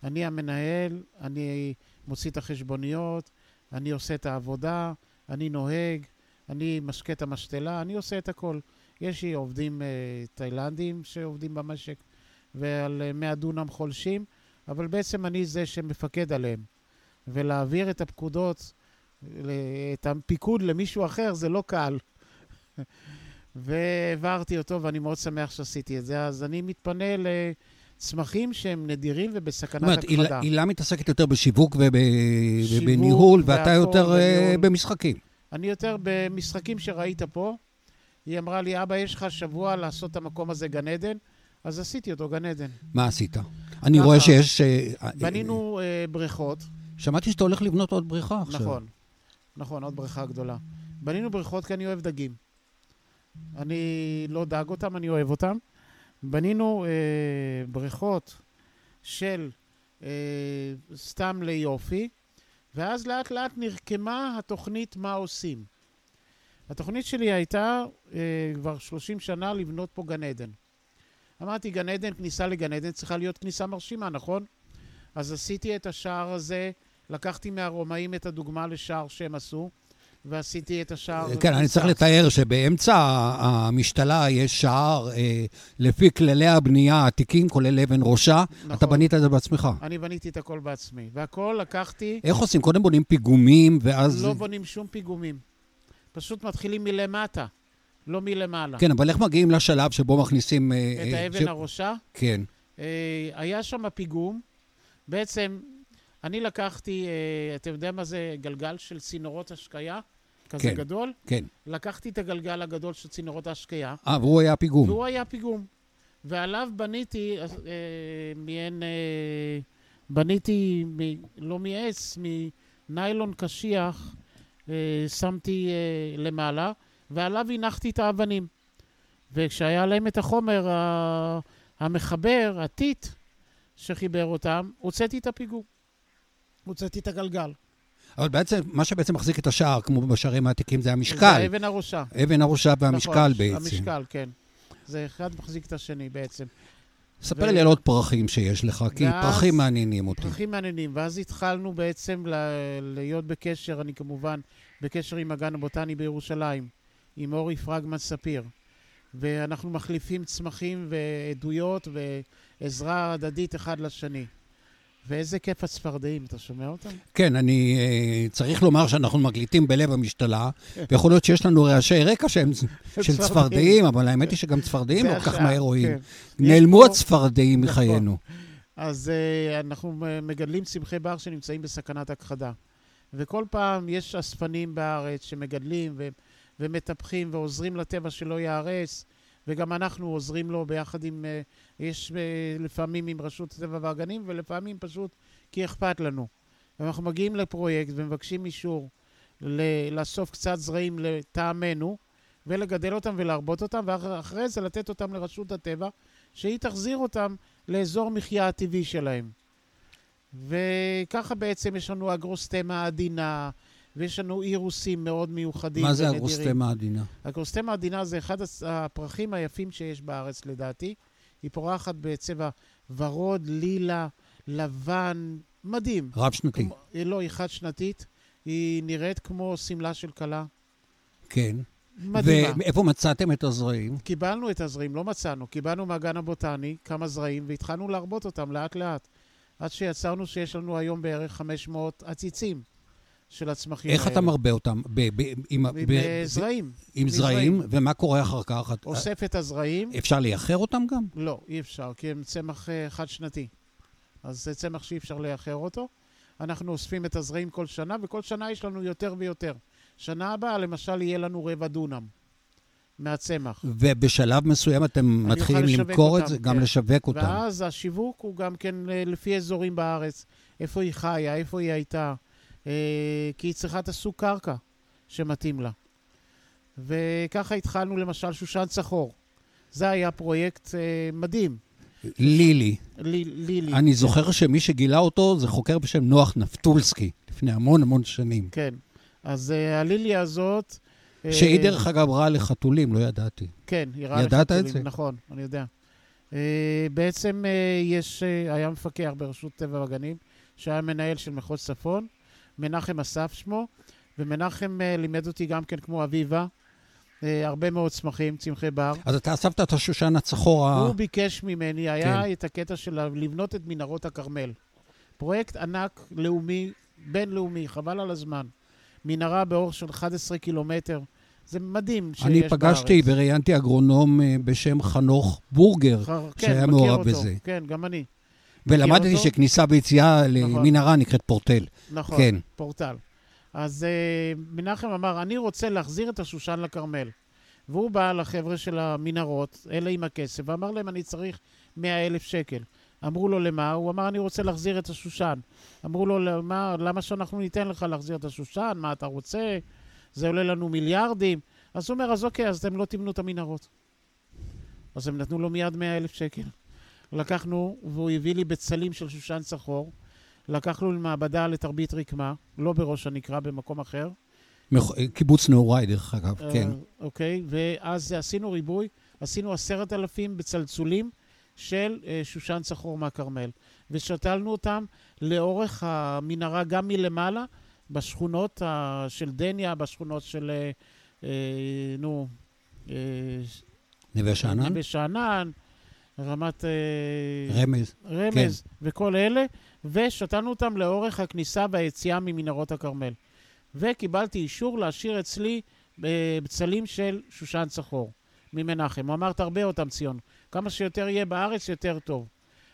אני המנהל, אני מוציא את החשבוניות, אני עושה את העבודה, אני נוהג, אני משקה את המשתלה, אני עושה את הכל. יש לי עובדים אה, תאילנדים שעובדים במשק ועל אה, 100 דונם חולשים, אבל בעצם אני זה שמפקד עליהם. ולהעביר את הפקודות, ל- את הפיקוד למישהו אחר, זה לא קל. והעברתי אותו, ואני מאוד שמח שעשיתי את זה. אז אני מתפנה לצמחים שהם נדירים זאת ובסכנת אומרת, הילה- הכחדה. הילה מתעסקת יותר בשיווק וב- שיווק ובניהול, ואתה יותר אה. במשחקים. אני יותר במשחקים שראית פה. היא אמרה לי, אבא, יש לך שבוע לעשות את המקום הזה גן עדן? אז עשיתי אותו גן עדן. מה עשית? אני. רואה שיש... אה, אה, בנינו אה, בריכות, שמעתי שאתה הולך לבנות עוד בריכה עכשיו. נכון, נכון, עוד בריכה גדולה. בנינו בריכות כי אני אוהב דגים. אני לא דג אותם, אני אוהב אותם. בנינו אה, בריכות של אה, סתם ליופי, ואז לאט לאט נרקמה התוכנית מה עושים. התוכנית שלי הייתה אה, כבר 30 שנה לבנות פה גן עדן. אמרתי, גן עדן, כניסה לגן עדן צריכה להיות כניסה מרשימה, נכון? אז עשיתי את השער הזה, לקחתי מהרומאים את הדוגמה לשער שהם עשו, ועשיתי את השער... כן, אני צריך לתאר שבאמצע המשתלה יש שער אה, לפי כללי הבנייה העתיקים, כולל אבן ראשה. נכון. אתה בנית את זה בעצמך. אני בניתי את הכל בעצמי. והכל לקחתי, איך עושים? קודם בונים פיגומים, ואז... לא בונים שום פיגומים. פשוט מתחילים מלמטה, לא מלמעלה. כן, אבל איך מגיעים לשלב שבו מכניסים... אה, את אה, האבן ש- הראשה. כן. אה, היה שם פיגום. בעצם, אני לקחתי, אה, אתה יודע מה זה גלגל של צינורות השקיה? כזה כן. גדול? כן. לקחתי את הגלגל הגדול של צינורות ההשקיה, אה, והוא היה פיגום. והוא היה פיגום. ועליו בניתי אה, מעין... אה, בניתי, מ, לא מעץ, מניילון קשיח, אה, שמתי אה, למעלה, ועליו הנחתי את האבנים. וכשהיה להם את החומר המחבר, הטיט, שחיבר אותם, הוצאתי את הפיגום. הוצאתי את הגלגל. אבל בעצם, מה שבעצם מחזיק את השער, כמו בשערים העתיקים, זה זה המשקל. אבן הראשה. אבן הראשה והמשקל נכון, בעצם. המשקל, כן. זה אחד מחזיק את השני בעצם. ספר ו- לי על עוד פרחים שיש לך, כי ואז- פרחים מעניינים אותי. פרחים מעניינים, ואז התחלנו בעצם ל- להיות בקשר, אני כמובן בקשר עם הגן הבוטני בירושלים, עם אורי פרגמן ספיר, ואנחנו מחליפים צמחים ועדויות ועזרה הדדית אחד לשני. ואיזה כיף הצפרדעים, אתה שומע אותם? כן, אני uh, צריך לומר שאנחנו מקליטים בלב המשתלה, ויכול להיות שיש לנו רעשי רקע שהם של צפרדעים, אבל האמת היא שגם צפרדעים לא כל כך מהר רואים. כן. נעלמו הצפרדעים נכון. מחיינו. אז uh, אנחנו מגדלים צמחי בר שנמצאים בסכנת הכחדה. וכל פעם יש אספנים בארץ שמגדלים ומטפחים ועוזרים לטבע שלא ייהרס, וגם אנחנו עוזרים לו ביחד עם, אה, יש אה, לפעמים עם רשות הטבע והגנים, ולפעמים פשוט כי אכפת לנו. ואנחנו מגיעים לפרויקט ומבקשים אישור לאסוף קצת זרעים לטעמנו, ולגדל אותם ולהרבות אותם, ואחרי זה לתת אותם לרשות הטבע, שהיא תחזיר אותם לאזור מחיה הטבעי שלהם. וככה בעצם יש לנו אגרוסטמה עדינה, ויש לנו אירוסים מאוד מיוחדים מה זה אגרוסטמה עדינה? אגרוסטמה עדינה זה אחד הפרחים היפים שיש בארץ לדעתי. היא פורחת בצבע ורוד, לילה, לבן, מדהים. רב-שנתי. כמו, לא, היא חד-שנתית. היא נראית כמו שמלה של כלה. כן. מדהימה. ואיפה מצאתם את הזרעים? קיבלנו את הזרעים, לא מצאנו. קיבלנו מהגן הבוטני כמה זרעים והתחלנו להרבות אותם לאט-לאט. עד שיצרנו שיש לנו היום בערך 500 עציצים של הצמחים איך האלה. איך אתה מרבה אותם? ב- ב- עם, עם ב- זרעים. עם זרעים, ומה קורה אחר כך? אוסף את הזרעים. אפשר לייחר אותם גם? לא, אי אפשר, כי הם צמח uh, חד-שנתי. אז זה צמח שאי אפשר לייחר אותו. אנחנו אוספים את הזרעים כל שנה, וכל שנה יש לנו יותר ויותר. שנה הבאה, למשל, יהיה לנו רבע דונם. מהצמח. ובשלב מסוים אתם מתחילים למכור אותם, את זה, כן. גם לשווק אותם. ואז השיווק הוא גם כן אה, לפי אזורים בארץ, איפה היא חיה, איפה היא הייתה, אה, כי היא צריכה את הסוג קרקע שמתאים לה. וככה התחלנו למשל שושן צחור. זה היה פרויקט אה, מדהים. לילי. לילי. אני זוכר שמי שגילה אותו זה חוקר בשם נוח נפטולסקי, לפני המון המון שנים. כן. אז הלילי הזאת... שהיא דרך אגב רעה לחתולים, לא ידעתי. כן, היא רעה לחתולים. ידעת את זה? נכון, אני יודע. אה, בעצם אה, יש, אה, היה מפקח ברשות טבע והגנים, שהיה מנהל של מחוז צפון, מנחם אסף שמו, ומנחם לימד אותי גם כן כמו אביבה, הרבה מאוד צמחים, צמחי בר. אז אתה אספת את השושן הצחור ה... הוא ביקש ממני, היה כן. את הקטע של לבנות את מנהרות הכרמל. פרויקט ענק, לאומי, בינלאומי, חבל על הזמן. מנהרה באורך של 11 קילומטר. זה מדהים שיש בארץ. אני פגשתי וראיינתי אגרונום אה, בשם חנוך בורגר, ח... כן, שהיה מעורב בזה. כן, גם אני. ולמדתי שכניסה ויציאה נכון. למנהרה נקראת פורטל. נכון, כן. פורטל. אז uh, מנחם אמר, אני רוצה להחזיר את השושן לכרמל. והוא בא לחבר'ה של המנהרות, אלה עם הכסף, ואמר להם, אני צריך 100 אלף שקל. אמרו לו למה? הוא אמר, אני רוצה להחזיר את השושן. אמרו לו, למה, למה שאנחנו ניתן לך להחזיר את השושן? מה אתה רוצה? זה עולה לנו מיליארדים. אז הוא אומר, אז אוקיי, אז אתם לא תמנו את המנהרות. אז הם נתנו לו מיד 100 אלף שקל. לקחנו, והוא הביא לי בצלים של שושן צחור. לקחנו למעבדה לתרבית רקמה, לא בראש הנקרה, במקום אחר. קיבוץ נעוריי, דרך אגב, uh, כן. אוקיי, ואז עשינו ריבוי, עשינו עשרת אלפים בצלצולים של uh, שושן צחור מהכרמל, ושתלנו אותם לאורך המנהרה גם מלמעלה, בשכונות uh, של דניה, בשכונות של, uh, uh, נו... Uh, נווה שאנן? נווה שאנן, רמת... Uh, רמז. רמז, כן. וכל אלה, ושתלנו אותם לאורך הכניסה והיציאה ממנהרות הכרמל. וקיבלתי אישור להשאיר אצלי בצלים של שושן צחור, ממנחם. הוא אמר, תרבה אותם, ציון. כמה שיותר יהיה בארץ, יותר טוב.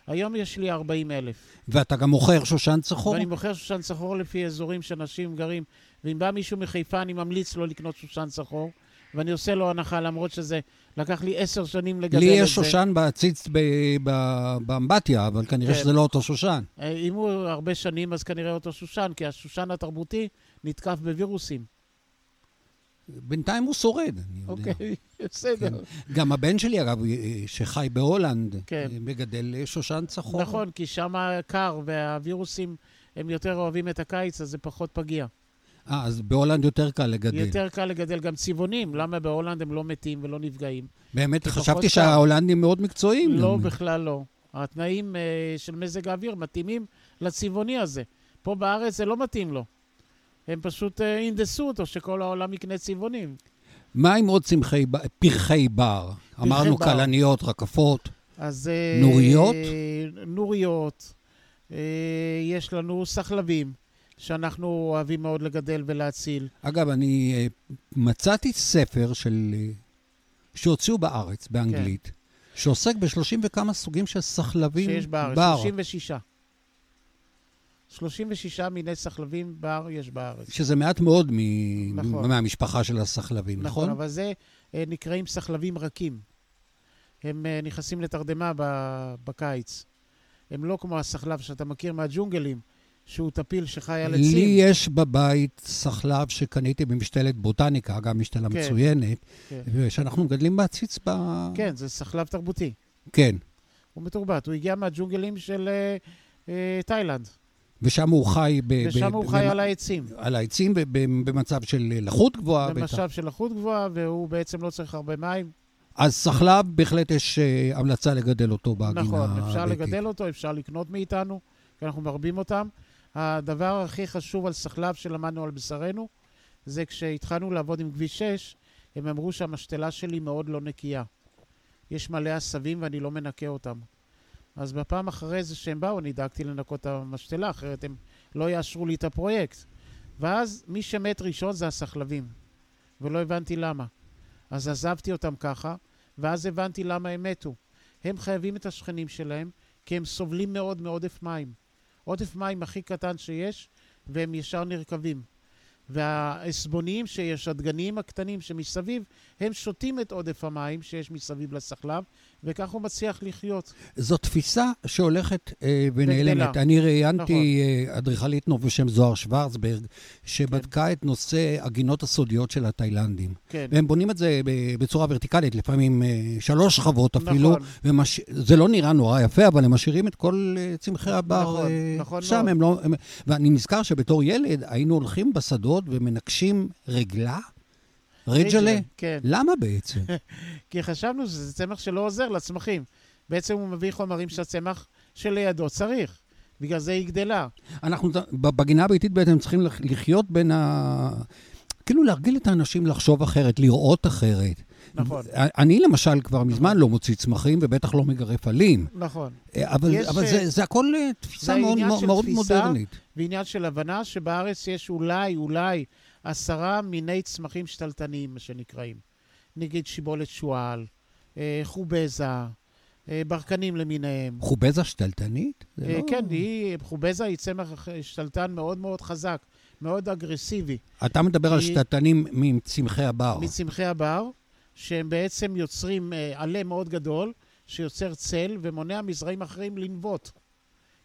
היום יש לי 40 אלף. ואתה גם מוכר שושן צחור? ואני מוכר שושן צחור לפי אזורים שאנשים גרים. ואם בא מישהו מחיפה, אני ממליץ לו לקנות שושן צחור. ואני עושה לו הנחה, למרות שזה לקח לי עשר שנים לגדל את זה. לי יש שושן בעציץ באמבטיה, אבל כנראה כן. שזה לא אותו שושן. אה, אם הוא הרבה שנים, אז כנראה אותו שושן, כי השושן התרבותי נתקף בווירוסים. בינתיים הוא שורד, אני יודע. אוקיי, בסדר. כן. גם הבן שלי, אגב, שחי בהולנד, כן. מגדל שושן צחור. נכון, כי שם קר, והווירוסים, הם יותר אוהבים את הקיץ, אז זה פחות פגיע. אה, אז בהולנד יותר קל לגדל. יותר קל לגדל גם צבעונים. למה בהולנד הם לא מתים ולא נפגעים? באמת, חשבתי שההולנדים מאוד מקצועיים. לא, בכלל לא. התנאים uh, של מזג האוויר מתאימים לצבעוני הזה. פה בארץ זה לא מתאים לו. הם פשוט הנדסו אה, אותו, שכל העולם יקנה צבעונים. מה עם עוד צמחי, פרחי בר? אמרנו כלניות, רקפות. אז... נוריות? נוריות, אה, יש לנו סחלבים, שאנחנו אוהבים מאוד לגדל ולהציל. אגב, אני אה, מצאתי ספר של... אה, שהוציאו בארץ, באנגלית, כן. שעוסק בשלושים וכמה סוגים של סחלבים שיש בארץ, בר. 36. 36 מיני סחלבים בר יש בארץ. שזה מעט מאוד מ... נכון. מהמשפחה של הסחלבים, נכון? נכון, אבל זה נקראים סחלבים רכים. הם נכנסים לתרדמה בקיץ. הם לא כמו הסחלב שאתה מכיר מהג'ונגלים, שהוא טפיל שחי על עצים. לי יש בבית סחלב שקניתי במשתלת בוטניקה, אגב, משתלה כן, מצוינת, כן. שאנחנו מגדלים בעציץ ב... כן, זה סחלב תרבותי. כן. הוא מתורבת, הוא הגיע מהג'ונגלים של אה, אה, תאילנד. ושם הוא חי... ב, ושם ב, הוא חי ב, על העצים. על העצים במצב של לחות גבוהה. במצב של לחות גבוהה, והוא בעצם לא צריך הרבה מים. אז סחלב, בהחלט יש uh, המלצה לגדל אותו בגינה נכון, אפשר הביתית. לגדל אותו, אפשר לקנות מאיתנו, כי אנחנו מרבים אותם. הדבר הכי חשוב על סחלב שלמדנו על בשרנו, זה כשהתחלנו לעבוד עם כביש 6, הם אמרו שהמשתלה שלי מאוד לא נקייה. יש מלא עשבים ואני לא מנקה אותם. אז בפעם אחרי זה שהם באו, אני דאגתי לנקות את המשתלה, אחרת הם לא יאשרו לי את הפרויקט. ואז מי שמת ראשון זה הסחלבים, ולא הבנתי למה. אז עזבתי אותם ככה, ואז הבנתי למה הם מתו. הם חייבים את השכנים שלהם, כי הם סובלים מאוד מעודף מים. עודף מים הכי קטן שיש, והם ישר נרקבים. והעסבוניים שיש, הדגניים הקטנים שמסביב, הם שותים את עודף המים שיש מסביב לסחלב, וכך הוא מצליח לחיות. זו תפיסה שהולכת אה, ונעלמת. אני ראיינתי נכון. אה, אדריכלית נוף בשם זוהר שוורצברג, שבדקה כן. את נושא הגינות הסודיות של התאילנדים. כן. והם בונים את זה בצורה ורטיקלית, לפעמים אה, שלוש שכבות אפילו, נכון. ומש... זה לא נראה נורא יפה, אבל הם משאירים את כל אה, צמחי הבר נכון, אה, נכון שם. מאוד. הם לא, הם... ואני נזכר שבתור ילד היינו הולכים בשדות ומנקשים רגלה. ריג'לה? כן. למה בעצם? כי חשבנו שזה צמח שלא עוזר לצמחים. בעצם הוא מביא חומרים שהצמח שלידו צריך. בגלל זה היא גדלה. אנחנו בגינה הביתית בעצם צריכים לחיות בין ה... כאילו להרגיל את האנשים לחשוב אחרת, לראות אחרת. נכון. אני למשל כבר מזמן לא מוציא צמחים, ובטח לא מגרף עלים. נכון. אבל, יש, אבל זה, זה הכל אה, תפיסה מאוד, מאוד מודרנית. ועניין של הבנה שבארץ יש אולי, אולי, עשרה מיני צמחים שתלטניים, מה שנקראים. נגיד שיבולת שועל, אה, חובזה, אה, ברקנים למיניהם. חובזה שתלטנית? אה, לא... כן, היא, חובזה היא צמח שתלטן מאוד מאוד חזק, מאוד אגרסיבי. אתה מדבר היא... על שתלטנים מצמחי הבר. מצמחי הבר, שהם בעצם יוצרים עלה מאוד גדול, שיוצר צל ומונע מזרעים אחרים לנבוט.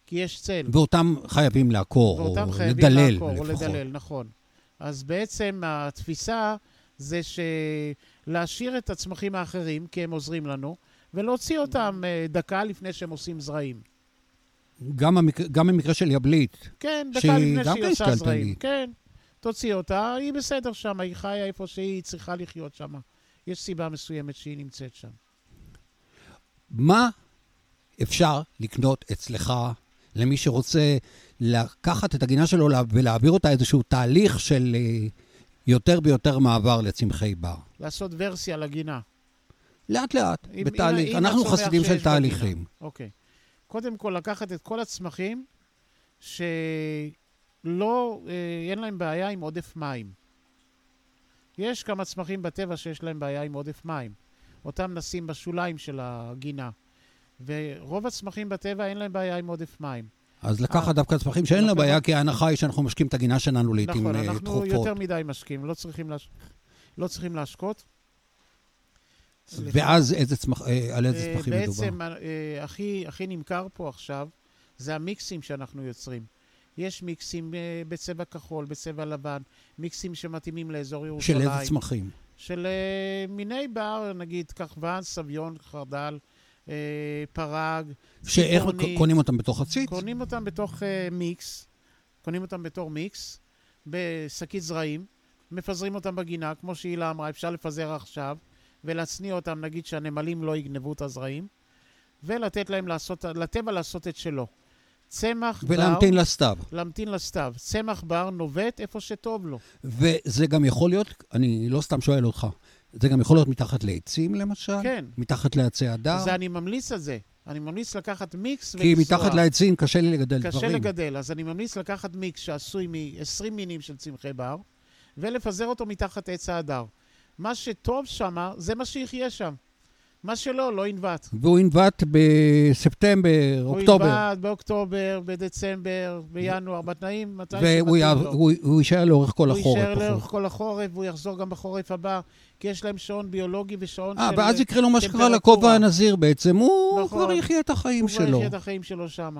כי יש צל. ואותם חייבים לעקור, או לדלל לפחות. ואותם חייבים לעקור, או לדלל, נכון. אז בעצם התפיסה זה להשאיר את הצמחים האחרים, כי הם עוזרים לנו, ולהוציא אותם אה, דקה לפני שהם עושים זרעים. גם, המק... גם במקרה של יבלית. כן, דקה לפני שהיא עושה זרעים. כן, תוציא אותה, היא בסדר שם, היא חיה איפה שהיא צריכה לחיות שם. יש סיבה מסוימת שהיא נמצאת שם. מה אפשר לקנות אצלך למי שרוצה לקחת את הגינה שלו ולהעביר אותה איזשהו תהליך של אה, יותר ויותר מעבר לצמחי בר. לעשות ורסיה לגינה. לאט לאט, עם, בתהליך. עם, אנחנו חסידים של תהליכים. בגינה. אוקיי. קודם כל, לקחת את כל הצמחים שלא, אה, אין להם בעיה עם עודף מים. יש כמה צמחים בטבע שיש להם בעיה עם עודף מים. אותם נשים בשוליים של הגינה. ורוב הצמחים בטבע אין להם בעיה עם עודף מים. אז לקחת אה, דווקא צמחים שאין לה בעיה, כי ההנחה היא שאנחנו משקים את הגינה שלנו לעיתים תכופות. נכון, אנחנו יותר מדי משקים, לא צריכים, להש... לא צריכים להשקות. ואז איזה צמח... אה, על איזה צמחים מדובר? בעצם הכי, הכי נמכר פה עכשיו זה המיקסים שאנחנו יוצרים. יש מיקסים בצבע כחול, בצבע לבן, מיקסים שמתאימים לאזור ירושלים. של איזה צמחים? של מיני בר, נגיד כחבן, סביון, חרדל. אה, פרג, שאיך קונים אותם בתוך הציץ? קונים אותם בתוך אה, מיקס, קונים אותם בתור מיקס, בשקית זרעים, מפזרים אותם בגינה, כמו שהילה אמרה, אפשר לפזר עכשיו, ולהצניע אותם, נגיד שהנמלים לא יגנבו את הזרעים, ולתת להם לעשות, לטבע לעשות את שלו. צמח בר... ולהמתין לסתיו. להמתין לסתיו. צמח בר נובט איפה שטוב לו. וזה גם יכול להיות, אני לא סתם שואל אותך, זה גם יכול להיות מתחת לעצים, למשל? כן. מתחת לעצי הדר? זה אני ממליץ על זה. אני ממליץ לקחת מיקס כי מתחת לעצים קשה לי לגדל קשה דברים. קשה לגדל, אז אני ממליץ לקחת מיקס שעשוי מ-20 מינים של צמחי בר, ולפזר אותו מתחת עץ ההדר. מה שטוב שם, זה מה שיחיה שם. מה שלא, לא ינבט. והוא ינבט בספטמבר, אוקטובר. הוא ינבט באוקטובר, בדצמבר, בינואר, בתנאים, מתי שמתאים לו. והוא יישאר לאורך כל החורף. הוא יישאר לאורך כל החורף, והוא יחזור גם בחורף הבא, כי יש להם שעון ביולוגי ושעון 아, של... אה, ואז יקרה לו מה שקרה לכובע הנזיר בעצם, הוא נכון, כבר יחיה את החיים הוא שלו. הוא כבר יחיה את החיים שלו שם.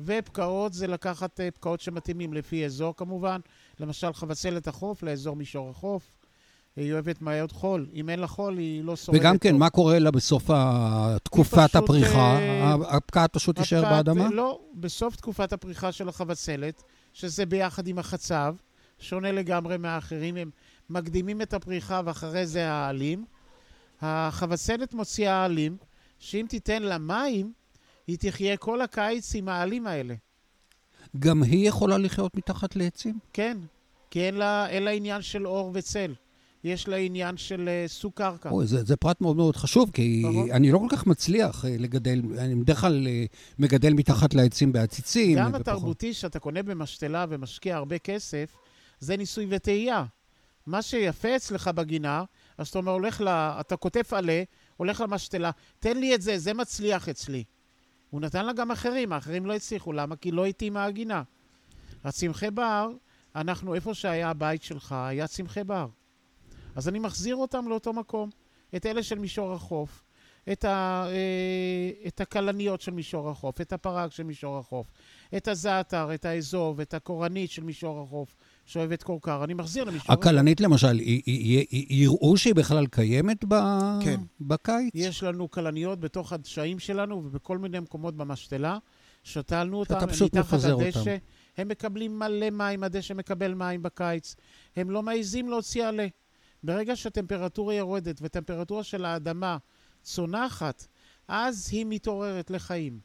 ופקעות זה לקחת אה, פקעות שמתאימים לפי אזור כמובן, למשל חבצלת החוף לאזור מישור החוף. היא אוהבת מעיות חול. אם אין לה חול, היא לא שורדת וגם כן, טוב. מה קורה לה בסוף תקופת פשוט, הפריחה? אה, הפקעת פשוט תישאר באדמה? לא, בסוף תקופת הפריחה של החבצלת, שזה ביחד עם החצב, שונה לגמרי מהאחרים, הם מקדימים את הפריחה ואחרי זה העלים. החבצלת מוציאה העלים, שאם תיתן לה מים, היא תחיה כל הקיץ עם העלים האלה. גם היא יכולה לחיות מתחת לעצים? כן, כי אין לה, אין לה עניין של אור וצל. יש לה עניין של uh, סוג קרקע. אוי, זה, זה פרט מאוד מאוד חשוב, כי נכון. אני לא כל כך מצליח אה, לגדל, אני בדרך כלל אה, מגדל מתחת לעצים בעציצים. גם ופחות. התרבותי שאתה קונה במשתלה ומשקיע הרבה כסף, זה ניסוי וטעייה. מה שיפה אצלך בגינה, אז אתה אומר, הולך ל... אתה כותב עלה, הולך למשתלה, תן לי את זה, זה מצליח אצלי. הוא נתן לה גם אחרים, האחרים לא הצליחו. למה? כי לא התאימה הגינה. הצמחי בר, אנחנו, איפה שהיה הבית שלך, היה צמחי בר. אז אני מחזיר אותם לאותו מקום. את אלה של מישור החוף, את, ה, אה, את הכלניות של מישור החוף, את הפרג של מישור החוף, את הזעתר, את האזוב, את הקורנית של מישור החוף, שאוהבת כורכר. אני מחזיר למישור החוף. הכלנית למשל, יראו שהיא בכלל קיימת ב... כן. בקיץ? יש לנו כלניות בתוך הדשאים שלנו ובכל מיני מקומות במשתלה. שתלנו אותם, הם מתחת הדשא. אותם. הם מקבלים מלא מים, הדשא מקבל מים בקיץ. הם לא מעיזים להוציא עלה. ברגע שהטמפרטורה יורדת וטמפרטורה של האדמה צונחת, אז היא מתעוררת לחיים.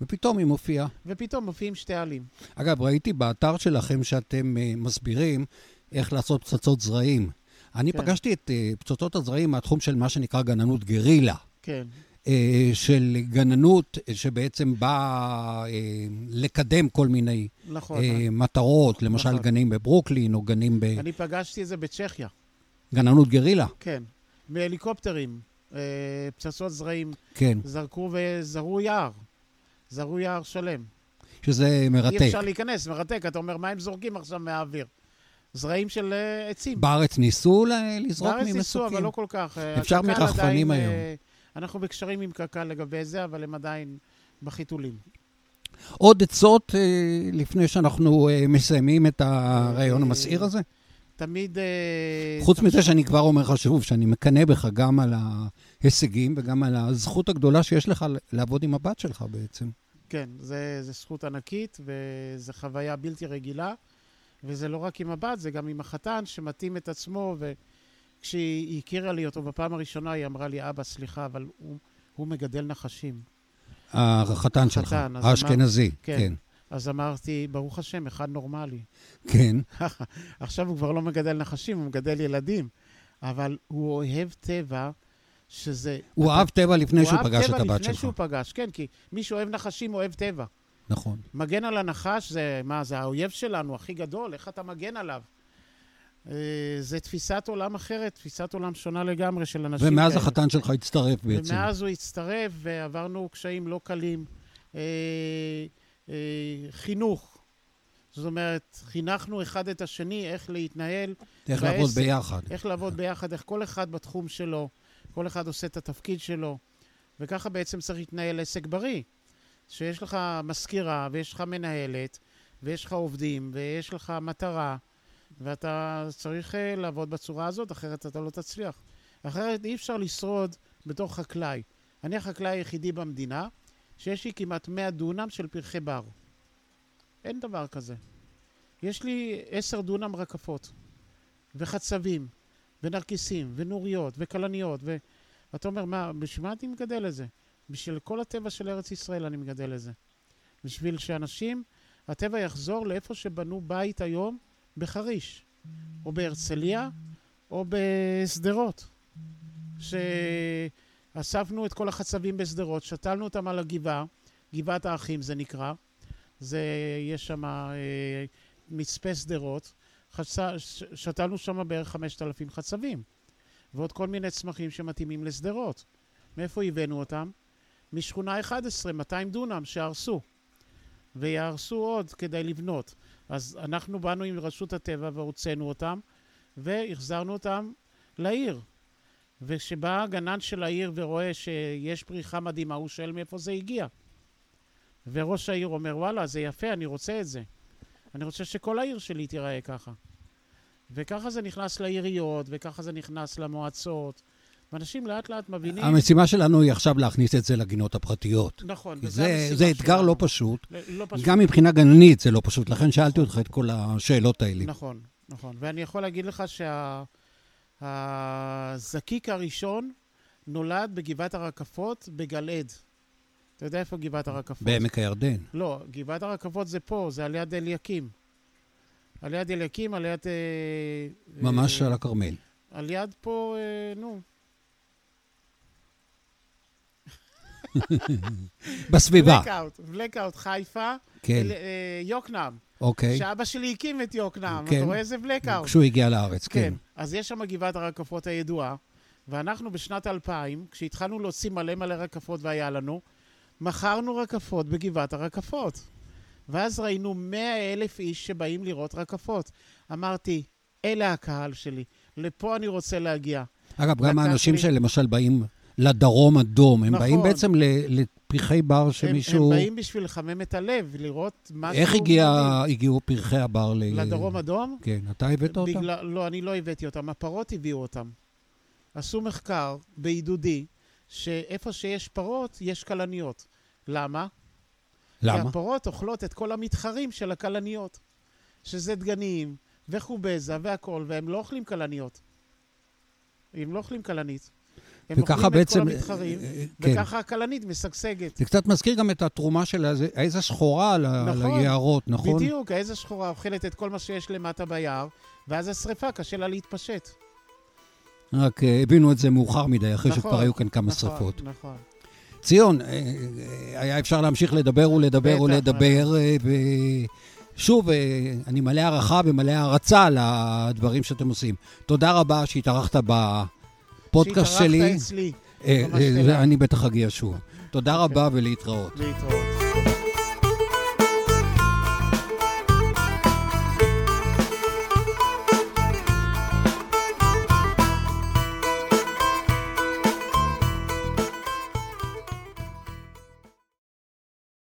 ופתאום היא מופיעה. ופתאום מופיעים שתי עלים. אגב, ראיתי באתר שלכם שאתם אה, מסבירים איך לעשות פצצות זרעים. אני כן. פגשתי את אה, פצצות הזרעים מהתחום של מה שנקרא גננות גרילה. כן, אה, של גננות שבעצם באה אה, לקדם כל מיני נכון. אה, מטרות, למשל נכון. גנים בברוקלין או גנים אני פגשתי את זה בצ'כיה, בגננות גרילה. כן. מהליקופטרים, אה, פצצות זרעים, כן, זרקו וזרו יער. זרו יער שלם. שזה אי מרתק. אפשר להיכנס, מרתק. אתה אומר, מה הם זורקים עכשיו מהאוויר? זרעים של אה, עצים. בארץ ניסו לזרוק בארץ ניסו, ממסוקים. אבל לא כל כך. אה, אפשר הקק"ל מרחפנים היום. אנחנו בקשרים עם קק"ל לגבי זה, אבל הם עדיין בחיתולים. עוד עצות לפני שאנחנו מסיימים את הרעיון המסעיר הזה? תמיד... אה, חוץ מזה שאני כבר אומר לך שוב, שאני מקנא בך גם על ההישגים וגם על הזכות הגדולה שיש לך לעבוד עם הבת שלך בעצם. כן, זה, זה זכות ענקית, וזו חוויה בלתי רגילה. וזה לא רק עם הבת, זה גם עם החתן שמתאים את עצמו, וכשהיא הכירה לי אותו בפעם הראשונה, היא אמרה לי, אבא, סליחה, אבל הוא, הוא מגדל נחשים. החתן שלך, האשכנזי. כן. כן. אז אמרתי, ברוך השם, אחד נורמלי. כן. עכשיו הוא כבר לא מגדל נחשים, הוא מגדל ילדים. אבל הוא אוהב טבע, שזה... הוא אתה- אהב טבע לפני הוא שהוא אהב פגש את טבע הבת לפני שלך. שהוא פגש, כן, כי מי שאוהב נחשים אוהב טבע. נכון. מגן על הנחש זה, מה, זה האויב שלנו, הכי גדול, איך אתה מגן עליו? אה, זה תפיסת עולם אחרת, תפיסת עולם שונה לגמרי של אנשים ומאז כאלה. החתן שלך הצטרף בעצם. ומאז הוא הצטרף ועברנו קשיים לא קלים. אה, אה, חינוך. זאת אומרת, חינכנו אחד את השני איך להתנהל, איך בעסק. לעבוד ביחד. איך לעבוד ביחד, איך כל אחד בתחום שלו, כל אחד עושה את התפקיד שלו. וככה בעצם צריך להתנהל עסק בריא. שיש לך מזכירה, ויש לך מנהלת, ויש לך עובדים, ויש לך מטרה, ואתה צריך uh, לעבוד בצורה הזאת, אחרת אתה לא תצליח. אחרת אי אפשר לשרוד בתור חקלאי. אני החקלאי היחידי במדינה שיש לי כמעט 100 דונם של פרחי בר. אין דבר כזה. יש לי 10 דונם רקפות, וחצבים, ונרקיסים, ונוריות, וכלניות, ואתה אומר, מה, בשביל מה אני מגדל את זה? בשביל כל הטבע של ארץ ישראל אני מגדל את זה. בשביל שאנשים, הטבע יחזור לאיפה שבנו בית היום בחריש, או בהרצליה, או בשדרות. אספנו את כל החצבים בשדרות, שתלנו אותם על הגבעה, גבעת האחים זה נקרא. זה, יש שם אה, מצפה שדרות. חצ- שתלנו שם בערך 5,000 חצבים. ועוד כל מיני צמחים שמתאימים לשדרות. מאיפה הבאנו אותם? משכונה 11, 200 דונם שהרסו. ויהרסו עוד כדי לבנות. אז אנחנו באנו עם רשות הטבע והוצאנו אותם, והחזרנו אותם לעיר. וכשבא הגנן של העיר ורואה שיש פריחה מדהימה, הוא שואל מאיפה זה הגיע. וראש העיר אומר, וואלה, זה יפה, אני רוצה את זה. אני רוצה שכל העיר שלי תיראה ככה. וככה זה נכנס לעיריות, וככה זה נכנס למועצות. ואנשים לאט לאט מבינים... המשימה שלנו היא עכשיו להכניס את זה לגינות הפרטיות. נכון, וזה זה, המשימה זה אתגר שלנו. לא פשוט. ל- לא פשוט. גם מבחינה גננית זה לא פשוט, לכן שאלתי אותך את כל השאלות האלה. נכון, נכון. ואני יכול להגיד לך שהזקיק הראשון נולד בגבעת הרקפות בגלעד. אתה יודע איפה גבעת הרקפות? בעמק הירדן. לא, גבעת הרקפות זה פה, זה על יד אליקים. על יד אליקים, על יד... אה, ממש אה, על הכרמל. על יד פה, אה, נו. בסביבה, בלקאוט, בלקאוט, חיפה, כן, אל- אה, יוקנעם. אוקיי. שאבא שלי הקים את יוקנעם, כן. אתה רואה איזה בלקאוט? כשהוא הגיע לארץ, כן. כן. אז יש שם גבעת הרקפות הידועה, ואנחנו בשנת 2000, כשהתחלנו להוציא מלא מלא רקפות והיה לנו, מכרנו רקפות בגבעת הרקפות. ואז ראינו 100 אלף איש שבאים לראות רקפות. אמרתי, אלה הקהל שלי, לפה אני רוצה להגיע. אגב, גם האנשים לי- שלמשל באים לדרום אדום, הם נכון. באים בעצם ל- לפרחי בר הם, שמישהו... הם באים בשביל לחמם את הלב, לראות משהו... איך הגיע. הגיעו פרחי הבר ל... לדרום אדום? כן, אתה הבאת אותם? בגלל, לא, אני לא הבאתי אותם, הפרות הביאו אותם. עשו מחקר בעידודי, שאיפה שיש פרות, יש כלניות. למה? כי למה? הפרות אוכלות את כל המתחרים של הכלניות, שזה דגנים וחובזה והכול, והם לא אוכלים כלניות. הם לא אוכלים כלנית. הם וככה אוכלים בעצם... את כל המתחרים, אה, אה, כן. וככה הכלנית משגשגת. זה קצת מזכיר גם את התרומה של העז השחורה נכון. היערות, נכון? בדיוק, העז השחורה אוכלת את כל מה שיש למטה ביער, ואז השריפה קשה לה להתפשט. רק אה, הבינו את זה מאוחר מדי, אחרי נכון, שכבר היו כאן כמה נכון, שרפות. נכון. ציון, היה אפשר להמשיך לדבר ולדבר בטח, ולדבר, ושוב, אה, אני מלא הערכה ומלא הערצה לדברים שאתם עושים. תודה רבה שהתארחת בפודקאסט שלי. שהתארחת אצלי, אה, אה. אני בטח אגיע שוב. תודה אוקיי. רבה ולהתראות. להתראות.